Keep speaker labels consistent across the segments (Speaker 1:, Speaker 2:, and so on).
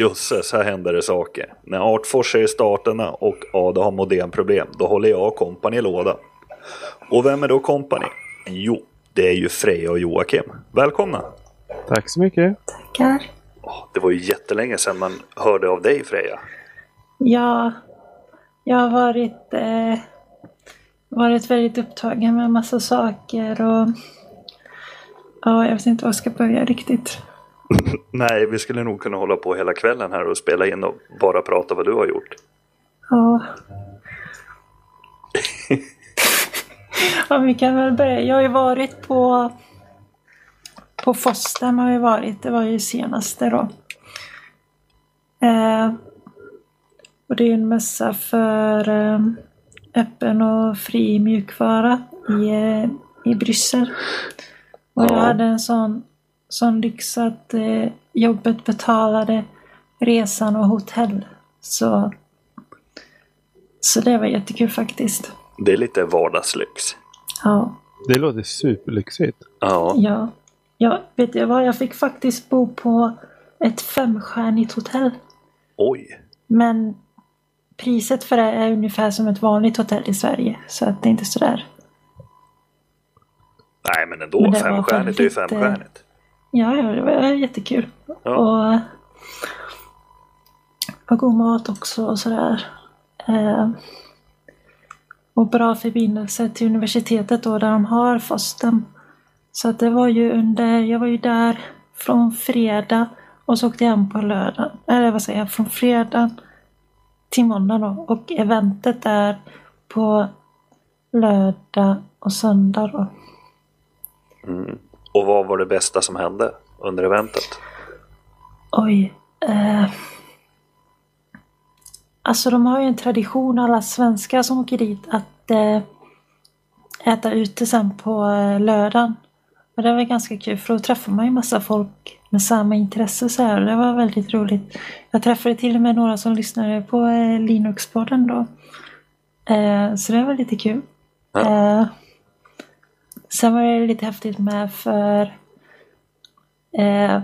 Speaker 1: Jösses, här händer det saker. När Artfors är i starterna och Ada har modemproblem, då håller jag kompani låda. Och vem är då kompani? Jo, det är ju Freja och Joakim. Välkomna!
Speaker 2: Tack så mycket.
Speaker 3: Tackar.
Speaker 1: Det var ju jättelänge sedan man hörde av dig Freja.
Speaker 3: Ja, jag har varit, eh, varit väldigt upptagen med massa saker och ja, jag vet inte var jag ska börja riktigt.
Speaker 1: Nej, vi skulle nog kunna hålla på hela kvällen här och spela in och bara prata vad du har gjort.
Speaker 3: Ja. ja, vi kan väl börja. Jag har ju varit på på Fostem har jag varit. Det var ju senaste då. Eh, och det är en mässa för eh, öppen och fri mjukvara i, eh, i Bryssel. Och jag
Speaker 1: Ja.
Speaker 3: hade en sån, sån lyx att eh, jobbet betalade resan och hotell. Så, så det var jättekul faktiskt.
Speaker 1: Det är lite vardagslyx.
Speaker 3: Ja.
Speaker 2: Det låter superlyxigt.
Speaker 1: Ja,
Speaker 3: Ja. ja, vet du vad? Jag fick faktiskt bo på ett femstjärnigt hotell.
Speaker 1: oj.
Speaker 3: Men priset för det är ungefär som ett vanligt hotell i Sverige. Så att det är inte sådär.
Speaker 1: Nej, men ändå.
Speaker 3: Men
Speaker 1: femstjärnigt är ju
Speaker 3: eh,
Speaker 1: femstjärnigt.
Speaker 3: Ja, det var jättekul.
Speaker 1: Ja.
Speaker 3: Och, och god mat också och sådär. Eh, och bra förbindelse till universitetet då där de har Fosten. Så att det var ju under, jag var ju där från fredag och så åkte jag hem på lördag. Eller vad säger jag, från fredag till måndag då. Och eventet är på lördag och söndag då.
Speaker 1: Mm. Och vad var det bästa som hände under eventet?
Speaker 3: Oj. Eh. Alltså de har ju en tradition, alla svenskar som åker dit, att eh, äta ute sen på eh, lördagen. Och det var ganska kul för då träffar man ju massa folk med samma intresse så här. Det var väldigt roligt. Jag träffade till och med några som lyssnade på eh, Linux-podden då. Eh, så det var lite kul.
Speaker 1: Ja.
Speaker 3: Sen var det lite häftigt med för eh,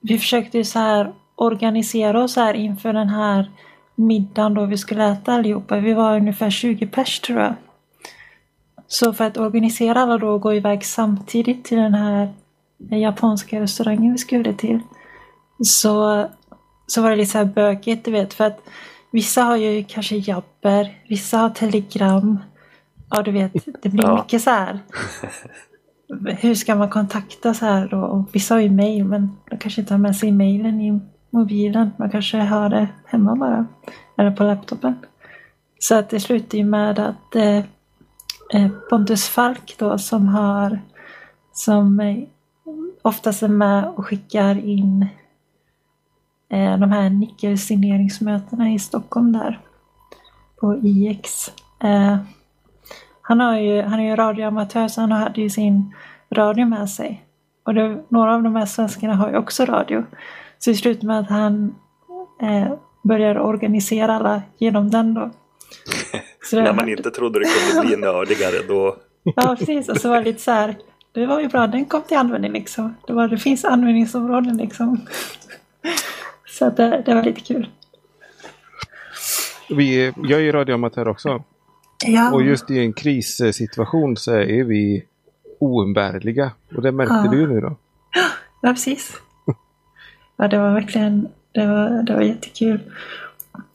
Speaker 3: vi försökte ju så här organisera oss här inför den här middagen då vi skulle äta allihopa. Vi var ungefär 20 pers tror jag. Så för att organisera alla då och gå iväg samtidigt till den här japanska restaurangen vi skulle till. Så, så var det lite så här bökigt du vet för att vissa har ju kanske Jabber, vissa har Telegram. Ja du vet, det blir
Speaker 1: Ja.
Speaker 3: mycket så här. Hur ska man kontakta så här då? Och vissa har ju mail men de kanske inte har med sig mailen i mobilen. Man kanske har det hemma bara. Eller på laptopen. Så att det slutar ju med att eh, eh, Pontus Falk då som har som eh, oftast är med och skickar in eh, de här nickelsigneringsmötena i Stockholm där. På IX. Eh, han, har ju, han är ju radioamatör så han hade ju sin radio med sig. Och det, några av de här svenskarna har ju också radio. Så det slutade med att han eh, började organisera alla genom den då.
Speaker 1: När man inte trodde det kunde bli nördigare då...
Speaker 3: Ja, precis. Och så var det lite så här. Det var ju bra, den kom till användning liksom. Det, var, det finns användningsområden liksom. Så det, det var lite kul.
Speaker 2: Vi, jag är ju radioamatör också.
Speaker 3: Ja,
Speaker 2: Och just i en krissituation så är vi oumbärliga. Och det märkte
Speaker 3: Ja.
Speaker 2: du nu då.
Speaker 3: ja precis. Ja, det var verkligen det var, det var jättekul.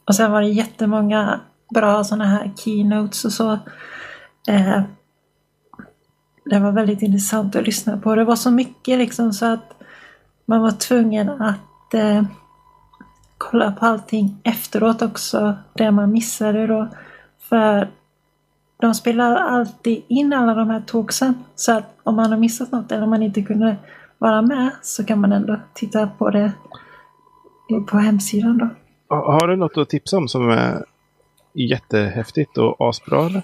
Speaker 3: Och sen var det jättemånga bra sådana här keynotes och så. Eh, det var väldigt intressant att lyssna på. Det var så mycket liksom så att man var tvungen att eh, kolla på allting efteråt också. Det man missade då. För de spelar alltid in alla de här talksen. Så att om man har missat något eller om man inte kunde vara med så kan man ändå titta på det på hemsidan då.
Speaker 2: Ha- Har du något att tipsa om som är jättehäftigt och asbra? Eller?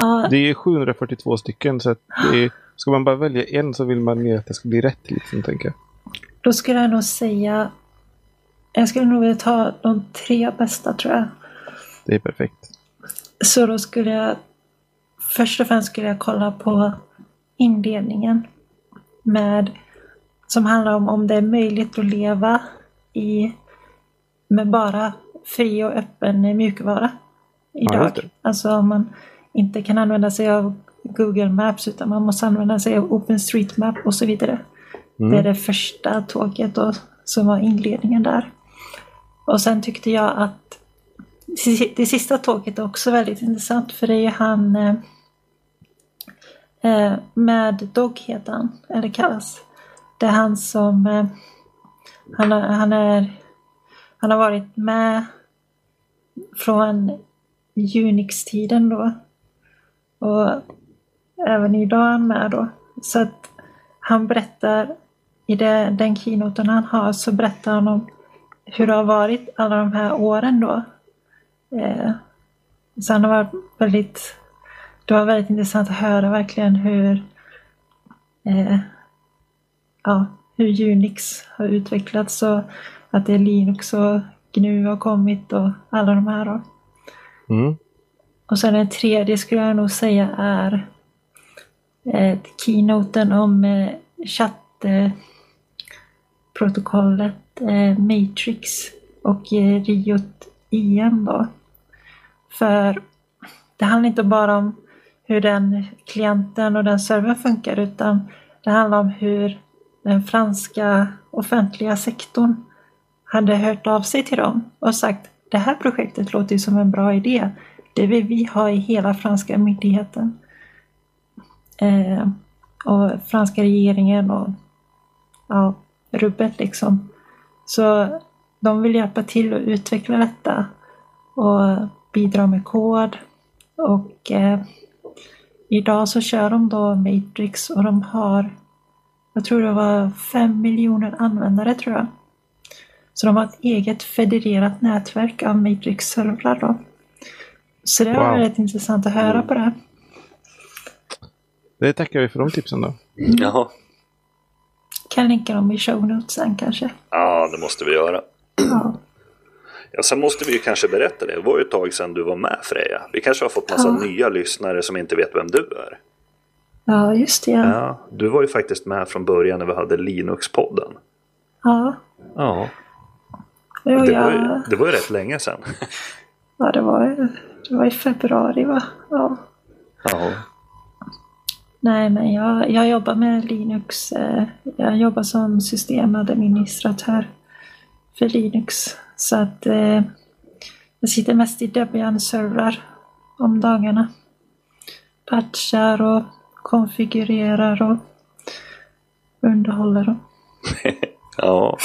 Speaker 3: Ja,
Speaker 2: Det är 742 stycken så att det är, ska man bara välja en så vill man ju att det ska bli rätt. Liksom, tänker jag.
Speaker 3: då skulle jag nog säga jag skulle nog vilja ta de tre bästa tror jag.
Speaker 2: Det är perfekt.
Speaker 3: Så då skulle jag först och främst skulle jag kolla på inledningen med som handlar om om det är möjligt att leva i med bara fri och öppen mjukvara idag.
Speaker 2: det.
Speaker 3: alltså om man inte kan använda sig av Google Maps utan man måste använda sig av OpenStreetMap och så vidare.
Speaker 2: Mm.
Speaker 3: Det är det första tåget då, som var inledningen där. Och sen tyckte jag att det sista tåget är också väldigt intressant för det är ju han eh, eh med Dog heter han, eller kallas. Det är han som eh, han, han, är, han har varit med från Unix-tiden då. Och även idag är han med då. Så att han berättar i det, den keynoten han har så berättar han om hur det har varit alla de här åren då. Eh, så har varit väldigt, det var väldigt intressant att höra verkligen hur eh, ja, hur Unix har utvecklats och att det är Linux och GNU har kommit och alla de här då.
Speaker 2: Mm.
Speaker 3: Och sen den tredje skulle jag nog säga är eh, keynoten om eh, chattprotokollet eh, Matrix och eh, Riot IM då. För det handlar inte bara om hur den klienten och den servern funkar utan det handlar om hur den franska offentliga sektorn hade hört av sig till dem och sagt det här projektet låter ju som en bra idé. Det vill vi ha i hela franska myndigheten. Eh, och franska regeringen och ja, rubbet liksom. Så de vill hjälpa till att utveckla detta och bidra med kod. Och eh, idag så kör de då Matrix och de har, jag tror det var fem miljoner användare tror jag. Så de har ett eget federerat nätverk av Matrix-servrar då. Så det var
Speaker 2: Wow.
Speaker 3: väldigt intressant att höra på det.
Speaker 2: Det tackar vi för de tipsen då.
Speaker 1: Jaha.
Speaker 3: Kan länka dem i show notes sen kanske.
Speaker 1: Ja, det måste vi göra.
Speaker 3: Ja.
Speaker 1: Ja, sen måste vi ju kanske berätta det. Det var ju ett tag sedan du var med Freja. Vi kanske har fått massa
Speaker 3: Ja.
Speaker 1: nya lyssnare som inte vet vem du är.
Speaker 3: ja, just det. Ja.
Speaker 1: Ja, du var ju faktiskt med från början när vi hade Linux-podden.
Speaker 3: Ja,
Speaker 1: Ja,
Speaker 3: jo,
Speaker 1: det var, ju,
Speaker 3: ja.
Speaker 1: det var ju rätt länge sedan.
Speaker 3: ja det, var, det var i februari va? Ja.
Speaker 1: Ja,
Speaker 3: Nej, men jag, jag jobbar med Linux. eh, Jag jobbar som systemadministratör för Linux. Så att eh, jag sitter mest i Debian-servrar om dagarna. Patchar och konfigurerar och underhåller dem.
Speaker 1: ja,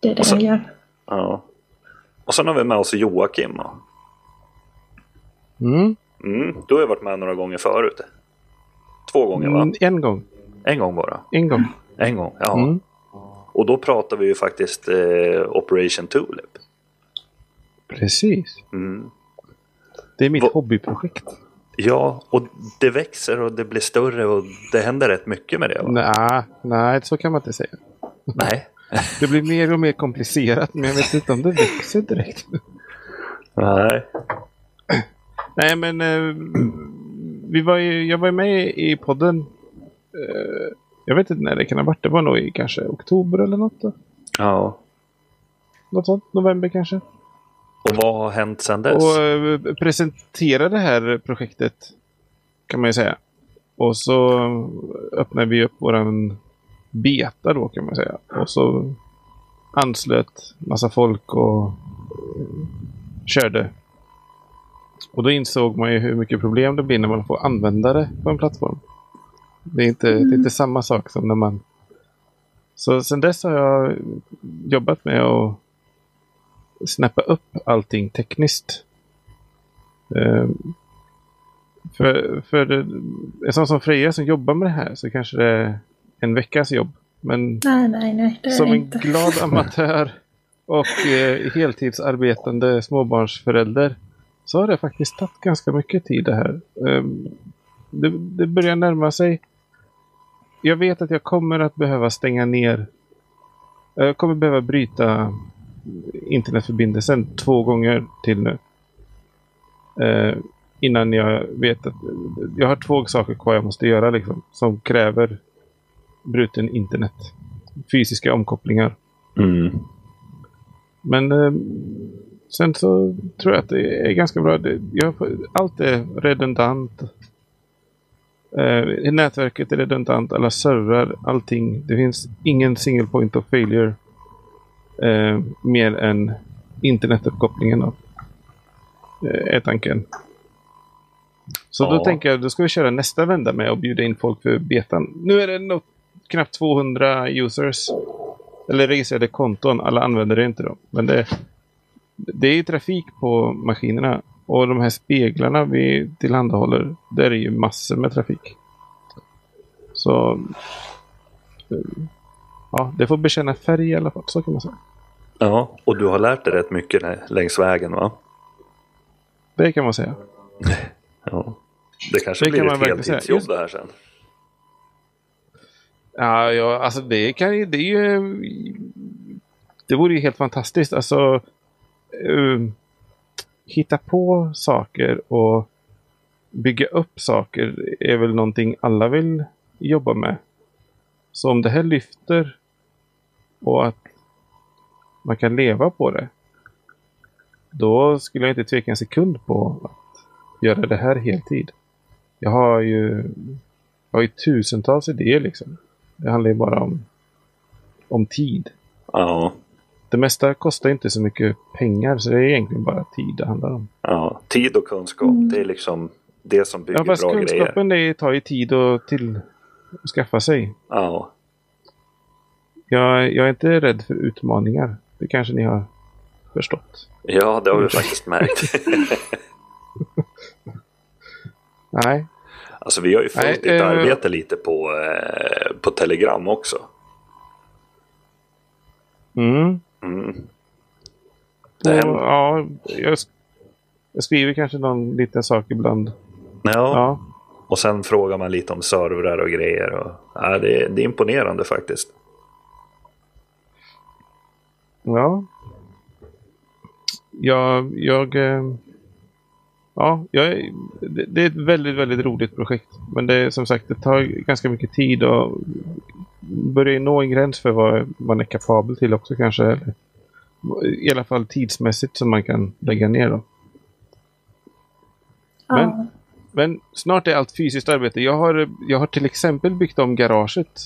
Speaker 3: Det är det
Speaker 1: Och så-
Speaker 3: jag gör.
Speaker 1: ja. Och sen har vi med oss Joakim.
Speaker 2: Mm.
Speaker 1: Mm, du har ju varit med några gånger förut. Två gånger va?
Speaker 2: Mm, en gång.
Speaker 1: En gång bara.
Speaker 2: En gång.
Speaker 1: En gång, ja. Och då pratar vi ju faktiskt eh, Operation Tulip.
Speaker 2: Precis.
Speaker 1: Mm.
Speaker 2: Det är mitt
Speaker 1: Vad-
Speaker 2: hobbyprojekt.
Speaker 1: Ja, och det växer och det blir större och det händer rätt mycket med det va?
Speaker 2: Nej, nej, så kan man inte säga.
Speaker 1: Nej.
Speaker 2: Det blir mer och mer komplicerat, men jag vet inte om det växer direkt.
Speaker 1: Nej.
Speaker 2: Nej, men eh, vi var ju, jag var ju med i podden. Eh, jag vet inte när det kan ha varit. Det var nog i kanske oktober eller något. Då.
Speaker 1: Ja.
Speaker 2: Något sånt. November kanske.
Speaker 1: Och vad har hänt sedan dess?
Speaker 2: Och eh, presentera det här projektet kan man ju säga. Och så öppnade vi upp våran beta då kan man säga. Och så anslöt massa folk och körde. Och då insåg man ju hur mycket problem det blir när man får användare på en plattform. Det är inte, det är inte samma sak som när man... Så sen dess har jag jobbat med att snappa upp allting tekniskt. Ehm, för, för en sån som Freja som jobbar med det här så kanske det är en veckas jobb. Men
Speaker 3: Nej, nej, nej.
Speaker 2: Som en
Speaker 3: inte.
Speaker 2: glad amatör och eh, heltidsarbetande småbarnsförälder så har det faktiskt tagit ganska mycket tid det här. Ehm, det, det börjar närma sig. Jag vet att jag kommer att behöva stänga ner. Jag kommer behöva bryta internetförbindelsen två gånger till nu. Eh, innan jag vet att jag har två saker kvar jag måste göra liksom, som kräver bruten internet. Fysiska omkopplingar.
Speaker 1: Mm.
Speaker 2: Men eh, sen så tror jag att det är ganska bra. Det, jag, allt är redundant. Eh, nätverket är redundant, alla servrar, allting. Det finns ingen single point of failure. Eh, mer än internetuppkopplingen då. Eh, är tanken. Så
Speaker 1: Ja.
Speaker 2: då tänker jag, då ska vi köra nästa vända med att bjuda in folk för betan. Nu är det nog knappt 200 users. Eller registrerade konton. Alla använder det inte då. Men det, det är ju trafik på maskinerna. Och de här speglarna vi tillhandahåller, där är ju massor med trafik. Så... eh, Ja, det får bekänna färg i alla fall, så kan man säga.
Speaker 1: Ja, och du har lärt dig rätt mycket lä- längs vägen va?
Speaker 2: Det kan man säga.
Speaker 1: Ja. Det kanske
Speaker 2: Det
Speaker 1: blir
Speaker 2: kan
Speaker 1: ett heltidsjobb det här sen.
Speaker 2: Ja, ja, alltså det kan ju, det är ju... Det vore ju helt fantastiskt. Alltså... eh, hitta på saker och bygga upp saker är väl någonting alla vill jobba med. Så om det här lyfter och att man kan leva på det. Då skulle jag inte tveka en sekund på att göra det här heltid. Jag har ju, jag har ju tusentals idéer liksom. Det handlar ju bara om, om tid.
Speaker 1: Ja,
Speaker 2: det mesta kostar inte så mycket pengar så det är egentligen bara tid det handlar om.
Speaker 1: ja. Tid och kunskap, det är liksom det som bygger
Speaker 2: Ja, fast
Speaker 1: bra grejer.
Speaker 2: kunskapen det tar ju tid att till att skaffa sig.
Speaker 1: Ja,
Speaker 2: Jag, jag är inte rädd för utmaningar. Det kanske ni har förstått.
Speaker 1: ja, det har vi faktiskt märkt.
Speaker 2: Nej,
Speaker 1: Alltså vi har ju följt ditt
Speaker 2: eh,
Speaker 1: arbete lite på, eh, på Telegram också.
Speaker 2: mm.
Speaker 1: Mm.
Speaker 2: Och,
Speaker 1: Det händer.
Speaker 2: ja, jag, jag skriver kanske någon liten sak ibland.
Speaker 1: Ja,
Speaker 2: Ja,
Speaker 1: och sen frågar man lite om servrar och grejer. Och, ja, det, är, det är imponerande faktiskt.
Speaker 2: ja. Jag, jag, eh, ja, jag, det, det är ett väldigt, väldigt roligt projekt. Men det är som sagt, det tar ganska mycket tid och börjar nå en gräns för vad man är kapabel till också kanske. Eller, I alla fall tidsmässigt som man kan lägga ner då. Men-
Speaker 3: Ja.
Speaker 2: Men snart är allt fysiskt arbete. Jag har, jag har till exempel byggt om garaget.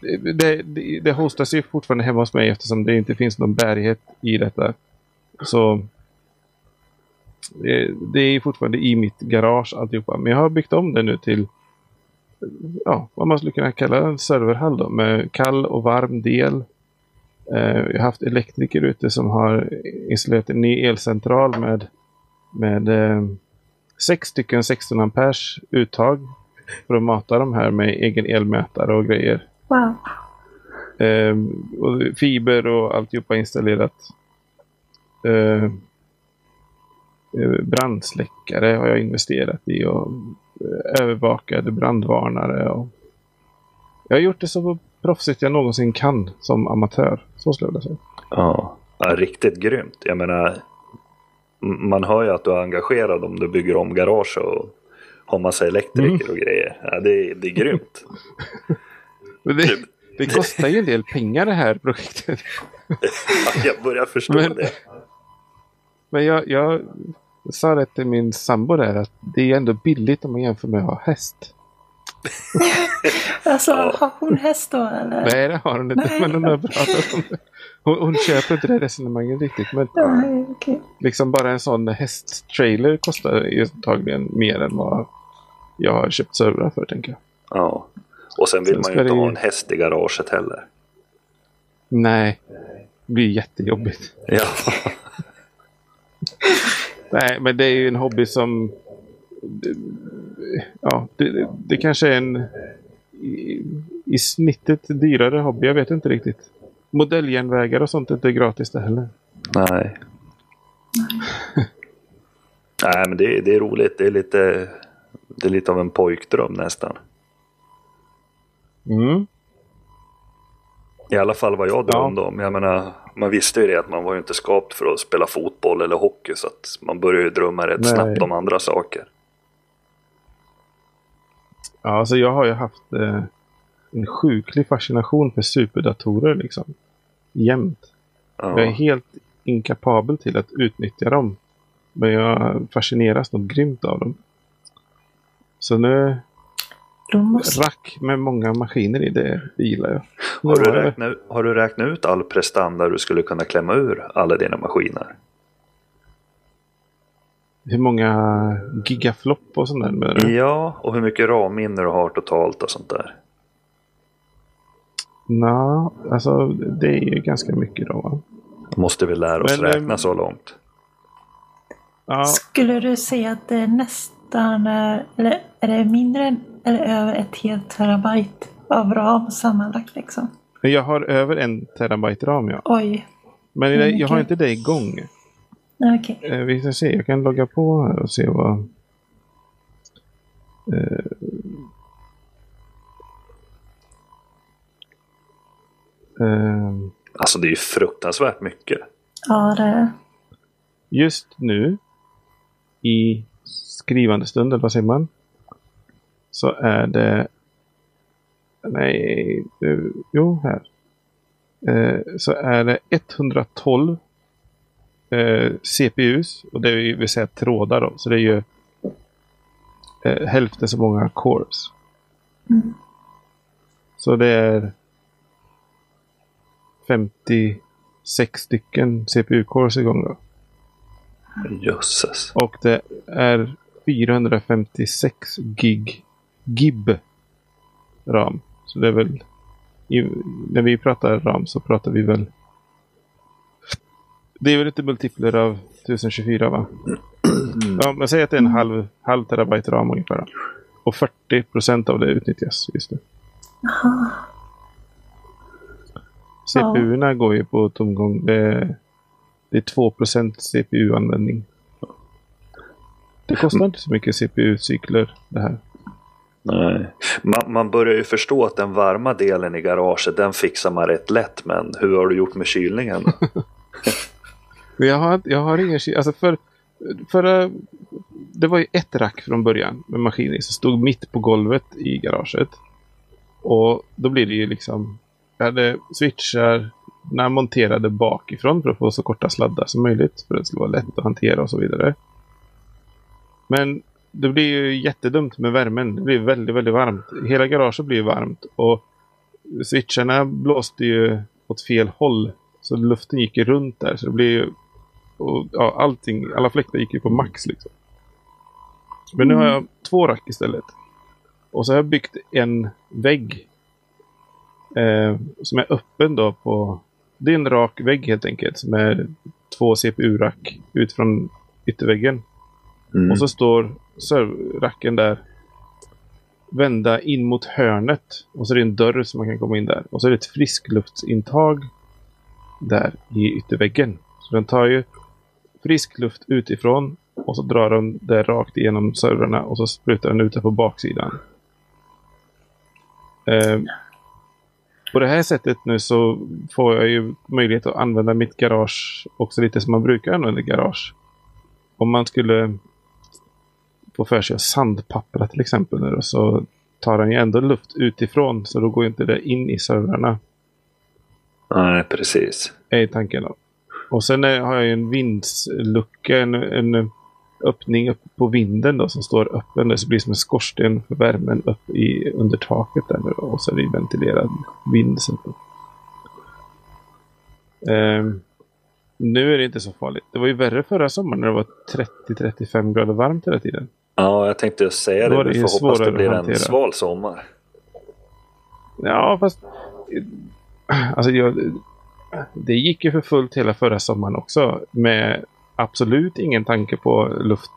Speaker 2: Det, det, det hostas ju fortfarande hemma hos mig eftersom det inte finns någon bärighet i detta. Så det, är fortfarande i mitt garage alltihopa. Men jag har byggt om det nu till ja, vad man skulle kunna kalla en serverhall då, med kall och varm del. Eh, jag har haft elektriker ute som har installerat en ny elcentral med, med eh, sex stycken 16 amperes uttag för att mata de här med egen elmätare och grejer.
Speaker 3: Wow.
Speaker 2: Ehm, och fiber och alltihopa installerat. Ehm, eh, brandsläckare har jag investerat i och eh, övervakade brandvarnare. Och jag har gjort det så proffsigt jag någonsin kan som amatör. Så skulle jag vilja säga.
Speaker 1: Ja. ja, riktigt grymt. Jag menar, man hör ju att du är engagerad om du bygger om garage och har massa elektriker
Speaker 2: Mm.
Speaker 1: och grejer. Ja, det, är, det är grymt.
Speaker 2: Det, det kostar ju en del pengar det här projektet.
Speaker 1: Ja, jag börjar förstå
Speaker 2: Men-
Speaker 1: det.
Speaker 2: Men jag, jag sa det till min sambo där att det är ändå billigt om man jämför med att ha häst.
Speaker 3: Alltså, har hon häst då eller?
Speaker 2: Nej, det har hon inte.
Speaker 3: Nej.
Speaker 2: Men hon har pratat om det. Hon, hon köper inte det resonemanget riktigt. Men
Speaker 3: Nej, okej.
Speaker 2: liksom bara en sån hästtrailer kostar ju antagligen mer än vad jag har köpt servrar för, tänker jag.
Speaker 1: Ja. Och sen vill
Speaker 2: Sen
Speaker 1: man ju inte
Speaker 2: det
Speaker 1: ha en häst i garaget heller.
Speaker 2: Nej, det blir jättejobbigt.
Speaker 1: Ja,
Speaker 2: Nej, men det är ju en hobby som... Ja, det, det kanske är en i, i snittet dyrare hobby. Jag vet inte riktigt. Modelljärnvägar och sånt är inte gratis det heller.
Speaker 1: nej. Nej, men det, det är roligt. Det är lite, det är lite av en pojkdröm nästan.
Speaker 2: Mm.
Speaker 1: I alla fall vad jag drömde om. Jag menar, man visste ju det att man var ju inte skapt för att spela fotboll eller hockey. Så att man börjar ju drömma rätt
Speaker 2: Nej.
Speaker 1: snabbt om andra saker.
Speaker 2: Ja, alltså jag har ju haft eh, en sjuklig fascination för superdatorer liksom. jämt. Jag är
Speaker 1: Ja.
Speaker 2: helt inkapabel till att utnyttja dem. Men jag fascineras nog grymt av dem. Så nu,
Speaker 3: måste...
Speaker 2: rack med många maskiner i det gillar jag.
Speaker 1: Har, du räknat, har du räknat ut all prestanda du skulle kunna klämma ur alla dina maskiner?
Speaker 2: Hur många gigaflopp och sånt där menar du?
Speaker 1: Ja, och hur mycket RAM-minne du har totalt och sånt där.
Speaker 2: Nå, alltså det är ju ganska mycket då va?
Speaker 1: Måste vi lära oss
Speaker 2: Men,
Speaker 1: räkna
Speaker 2: ehm,
Speaker 1: så långt?
Speaker 2: Ja,
Speaker 3: Skulle du säga att det är nästan, eh, eller är det mindre än eller över ett helt terabyte av ram sammanlagt liksom?
Speaker 2: men jag har över en terabyte ram ja.
Speaker 3: Oj,
Speaker 2: Men
Speaker 3: Mm,
Speaker 2: det, jag har inte det igång.
Speaker 3: Okej.
Speaker 2: Eh, vi ska se, jag kan logga på här och se vad... Eh, eh,
Speaker 1: Alltså det är ju fruktansvärt mycket.
Speaker 3: Ja, det är
Speaker 2: just nu i skrivande stund, eller vad säger man? Så är det... Nej, jo här. Eh, så är det 112 eh, CPUs och det vill säga trådar då. Så det är ju eh, hälften så många cores.
Speaker 3: Mm.
Speaker 2: Så det är 56 stycken CPU-cores igång då.
Speaker 1: Jösses.
Speaker 2: Och det är 456 gig gib ram. Så det är väl i, när vi pratar ram så pratar vi väl det är väl lite multipler av 1024 va? Ja, men säg att det är en halv, halv terabyte ram ungefär. då. Och 40 procent av det utnyttjas just nu.
Speaker 3: Jaha.
Speaker 2: CPU-erna går ju på tomgång. Det är, det är 2 procent CPU-användning. Det kostar inte så mycket CPU-cykler det här.
Speaker 1: Nej. Man, man börjar ju förstå att den varma delen i garaget den fixar man rätt lätt. Men hur har du gjort med kylningen?
Speaker 2: Jag har, jag har ingen kyl. Alltså för, för, det var ju ett rack från början med maskiner som stod mitt på golvet i garaget. Och då blir det ju liksom... Jag hade switchar när monterade bakifrån för att få så korta sladdar som möjligt. För att det skulle vara lätt att hantera och så vidare. Men det blir ju jättedumt med värmen. Det blir väldigt, väldigt varmt. Hela garaget blir varmt. Och switcharna blåste ju åt fel håll. Så luften gick runt där. Så det blir ju... Och, ja, allting, alla fläktar gick ju på max liksom. Men nu har jag två rack istället. Och så har jag byggt en vägg. Eh, som är öppen då på... Det är en rak vägg helt enkelt. Som är två CPU-rack ut från ytterväggen.
Speaker 1: Mm.
Speaker 2: Och så står servracken där vända in mot hörnet. Och så är det en dörr som man kan komma in där. Och så är det ett friskluftsintag där i ytterväggen. Så den tar ju frisk luft utifrån och så drar den det rakt igenom servrarna och så sprutar den ut det på baksidan. Eh, på det här sättet nu så får jag ju möjlighet att använda mitt garage också lite som man brukar använda garage. Om man skulle få för sig att sandpappra till exempel nu så tar den ju ändå luft utifrån så då går inte det in i servrarna.
Speaker 1: Nej, precis.
Speaker 2: är tanken då. Och sen är, har jag ju en vindslucka, en, en öppning upp på vinden då som står öppen. Det blir som en skorsten för värmen upp i, under taket där nu då. Och så är det ventilerad vind. Ehm, nu är det inte så farligt. Det var ju värre förra sommaren när det var 30-35 grader varmt hela tiden.
Speaker 1: Ja, jag tänkte just säga det.
Speaker 2: är det
Speaker 1: Vi får hoppas det blir en sval sommar.
Speaker 2: Ja, fast... Alltså, jag, det gick ju för fullt hela förra sommaren också. Med absolut ingen tanke på luft.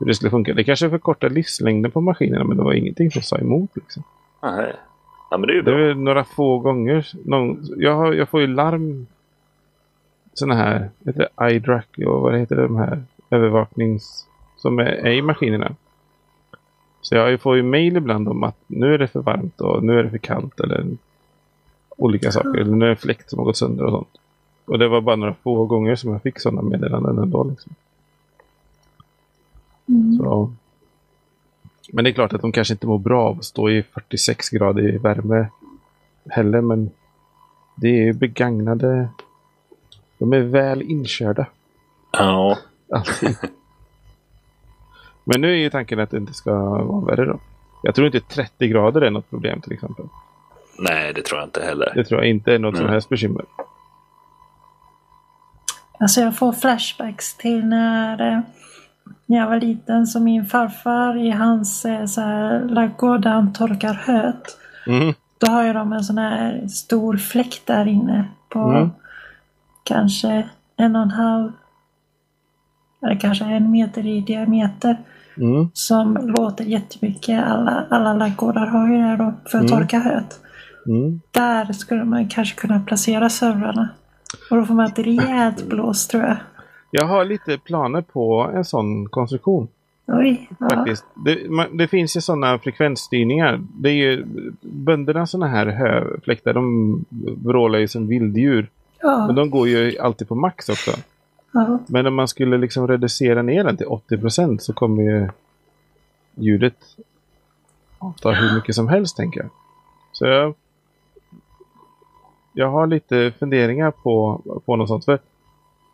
Speaker 2: Hur det skulle funka. Det kanske förkortar livslängden på maskinerna, men det var ingenting som sa emot. Liksom.
Speaker 1: Nej. Ja, men det är ju
Speaker 2: Det
Speaker 1: bra.
Speaker 2: var några få gånger. Någon, jag, har, jag får ju larm. Såna här, heter det iDrac och vad heter det, de här övervaknings... Som är, är i maskinerna. Så jag får ju mail ibland om att nu är det för varmt och nu är det för kallt eller olika saker. Eller nu är det en fläkt som har gått sönder och sånt. Och det var bara några få gånger som jag fick sådana meddelanden ändå. Liksom.
Speaker 3: Mm.
Speaker 2: Så. Men det är klart att de kanske inte mår bra av att stå i 46 grader i värme heller. Men Det är begagnade. De är väl inkörda.
Speaker 1: Ja.
Speaker 2: Alltid. Men nu är ju tanken att det inte ska vara värre då. Jag tror inte 30 grader är något problem till exempel.
Speaker 1: Nej, det tror jag inte heller.
Speaker 2: Det tror jag inte är något som
Speaker 1: Nej.
Speaker 2: helst bekymmer.
Speaker 3: Alltså jag får flashbacks till när, eh, när jag var liten så min farfar i hans eh, så här, ladugård där han torkar höet.
Speaker 2: Mm.
Speaker 3: Då har ju de en sån här stor fläkt där inne på
Speaker 2: Mm.
Speaker 3: kanske en och en halv eller kanske en meter i diameter
Speaker 2: Mm.
Speaker 3: som låter jättemycket. Alla, alla ladugårdar har ju det då för att
Speaker 2: Mm.
Speaker 3: torka höet.
Speaker 2: Mm.
Speaker 3: Där skulle man kanske kunna placera servrarna. Och då får man ett rejält blås tror jag.
Speaker 2: Jag har lite planer på en sån konstruktion.
Speaker 3: Oj. Ja.
Speaker 2: Faktiskt. Det, man, det finns ju sådana frekvensstyrningar. Det är ju bönderna sådana här höfläktar. De vrålar ju som vilddjur. Men
Speaker 3: Ja.
Speaker 2: de går ju alltid på max också.
Speaker 3: Ja.
Speaker 2: Men om man skulle liksom reducera ner den till 80% så kommer ju ljudet ta hur mycket som helst tänker jag. Så jag, jag har lite funderingar på, på något sånt. För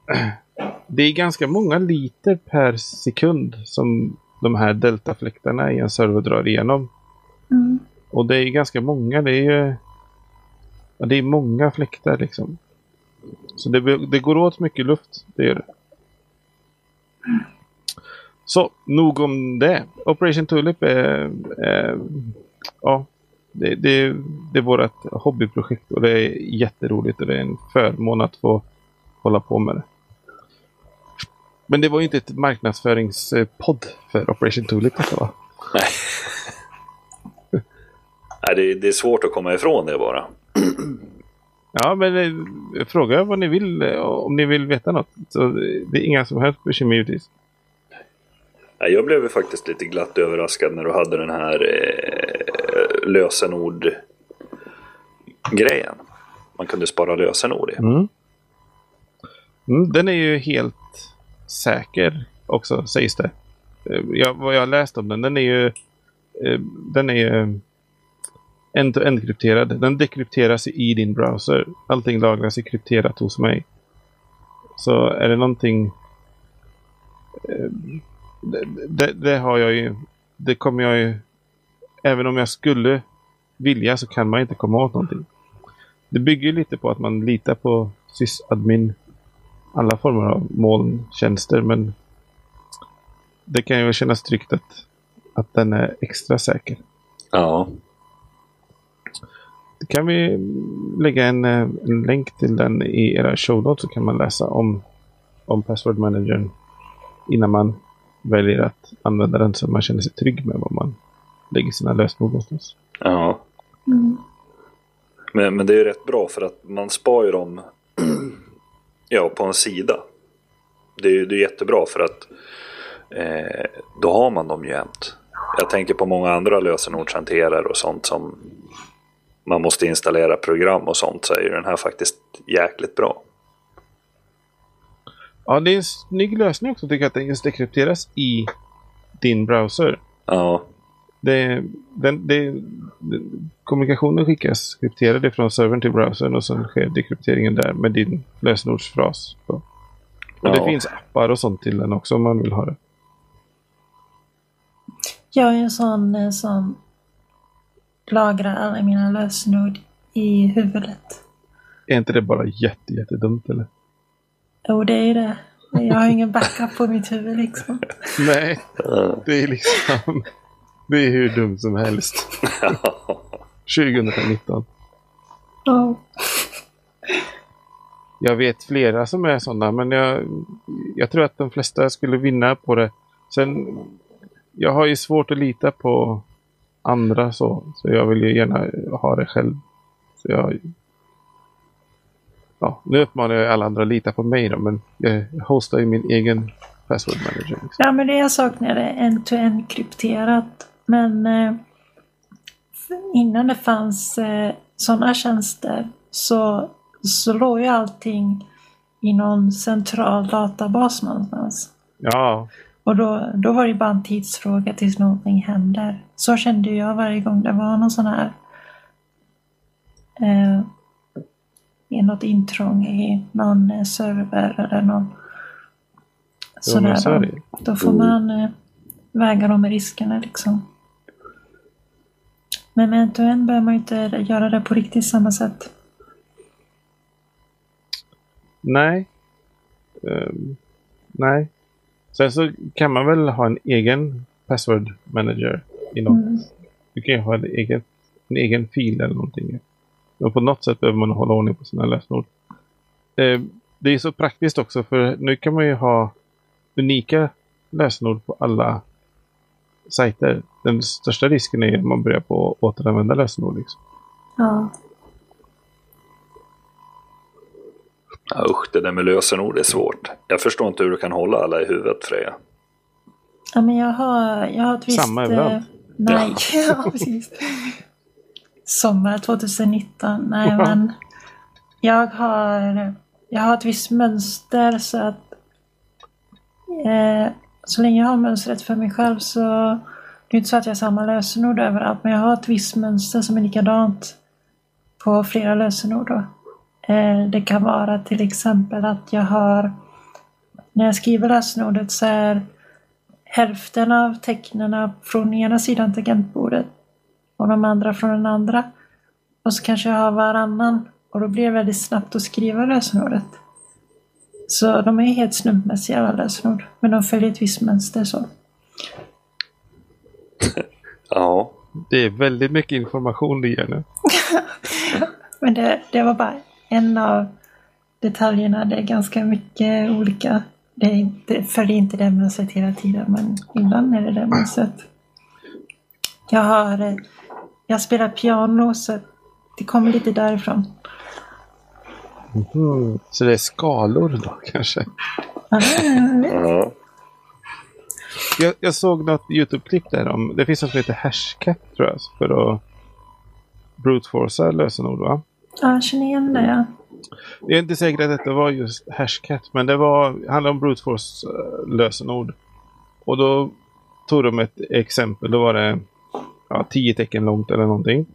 Speaker 2: det är ganska många liter per sekund som de här deltafläktarna i en server drar igenom.
Speaker 3: Mm.
Speaker 2: Och det är ganska många. Det är ju det är många fläktar liksom. Så det, det går åt mycket luft. Det gör det. Så, nog om det. Operation Tulip är... är ja, det, det, det är vårt hobbyprojekt och det är jätteroligt och det är en förmån att få hålla på med det. Men det var ju inte ett marknadsföringspodd för Operation Tulip detta va?
Speaker 1: Nej. Nej, det, det är svårt att komma ifrån det bara.
Speaker 2: Ja, men eh, fråga vad ni vill eh, om ni vill veta något. Så eh, det är inga som helst bekymmer givetvis.
Speaker 1: Jag blev faktiskt lite glatt överraskad när du hade den här eh, lösenord-grejen. Man kunde spara lösenord i.
Speaker 2: Mm. Mm, den är ju helt säker också, sägs det. Jag, vad jag har läst om den, den är ju den är ju end-to-end krypterad. Den dekrypteras i din browser. Allting lagras i krypterat hos mig. Så är det någonting eh, det, det, det har jag ju det kommer jag ju även om jag skulle vilja så kan man inte komma åt någonting. Det bygger lite på att man litar på sysadmin alla former av molntjänster men det kan ju kännas tryggt att, att den är extra säker.
Speaker 1: Ja,
Speaker 2: kan vi lägga en, eh, en länk till den i era show notes så kan man läsa om, om password managern innan man väljer att använda den så man känner sig trygg med var man lägger sina lösenord någonstans.
Speaker 1: ja.
Speaker 3: Mm.
Speaker 1: Men, men det är ju rätt bra för att man spar ju dem ja, på en sida. Det är ju det är jättebra för att eh, då har man dem jämt. Jag tänker på många andra lösenordshanterare och sånt som man måste installera program och sånt så är ju den här faktiskt jäkligt bra.
Speaker 2: Ja, det är en snygg lösning också tycker jag att den just dekrypteras i din browser.
Speaker 1: Ja,
Speaker 2: Det, den, det, det, kommunikationen skickas krypterad från servern till browsern och sen sker dekrypteringen där med din lösenordsfras. Och det
Speaker 1: Ja.
Speaker 2: finns appar och sånt till den också om man vill ha det.
Speaker 3: Jag är en sån som lagrar alla mina lösenord i huvudet.
Speaker 2: Är inte det bara jätte, jättedumt eller?
Speaker 3: Jo, det är det. Jag har ingen backup på mitt huvud liksom.
Speaker 2: Nej, det är liksom... Det är hur dumt som helst. 2019.
Speaker 3: Ja.
Speaker 2: Jag vet flera som är sådana, men jag, jag tror att de flesta skulle vinna på det. Sen, jag har ju svårt att lita på andra så, så jag vill ju gärna ha det själv. Så jag, ja, nu uppmanar jag alla andra att lita på mig då, men jag hostar ju min egen password manager. Liksom.
Speaker 3: ja, men det jag saknar är end-to-end krypterat. Men eh, innan det fanns eh, sådana tjänster så, så låg ju allting i någon central databas någonstans.
Speaker 2: Ja,
Speaker 3: Och då, då var det bara en tidsfråga tills någonting händer. Så kände jag varje gång det var någon sån här eh, något intrång i någon server eller någon sådär.
Speaker 2: ju.
Speaker 3: Då, då får man eh, väga de riskerna liksom. Men med end-to-end behöver man ju inte göra det på riktigt samma sätt.
Speaker 2: Nej. Ehm, nej. Sen så kan man väl ha en egen password manager i något.
Speaker 3: Mm.
Speaker 2: Du kan ju ha en egen, en egen fil eller någonting. Men på något sätt behöver man hålla ordning på sina lösenord. Eh, det är så praktiskt också för nu kan man ju ha unika lösenord på alla sajter. Den största risken är om man börjar på att återanvända lösenord. Liksom.
Speaker 3: Ja.
Speaker 1: Ja, usch, det där med lösenord är svårt. Jag förstår inte hur du kan hålla alla i huvudet Freja.
Speaker 3: Ja, men jag har, jag har ett visst...
Speaker 2: Samma överallt.
Speaker 3: eh, nej, ja, precis. Sommar 2019. Nej, men jag har, jag har ett visst mönster så att eh, så länge jag har mönstret för mig själv så det är inte så att jag har samma lösenord överallt men jag har ett visst mönster som är likadant på flera lösenord. Då. Eh, det kan vara till exempel att jag har när jag skriver lösenordet så är hälften av tecknen från ena sidan tangentbordet och de andra från den andra. Och så kanske jag har varannan och då blir det väldigt snabbt att skriva lösenordet. Så de är helt slumpmässiga alla lösenord. Men de följer ett visst mönster så.
Speaker 1: Ja,
Speaker 2: Det är väldigt mycket information det ger nu.
Speaker 3: Men det, det var bara en av detaljerna. Det är ganska mycket olika. Det är inte, följer inte det mönstret hela tiden men ibland är det det mönstret. Jag har eh, jag spelar piano så det kommer lite därifrån.
Speaker 2: Mhm. Så det är skalor då kanske?
Speaker 1: Ja.
Speaker 2: Jag, jag såg något YouTube-klipp där om, det finns något som heter Hashcat tror jag, för att brute-forca lösenord va?
Speaker 3: Ja, jag känner igen det. Ja.
Speaker 2: Jag är inte säker att detta var just Hashcat, men det var, handlade om brute force eh, lösenord. Och då tog de ett exempel, då var det ja, tio tecken långt eller någonting.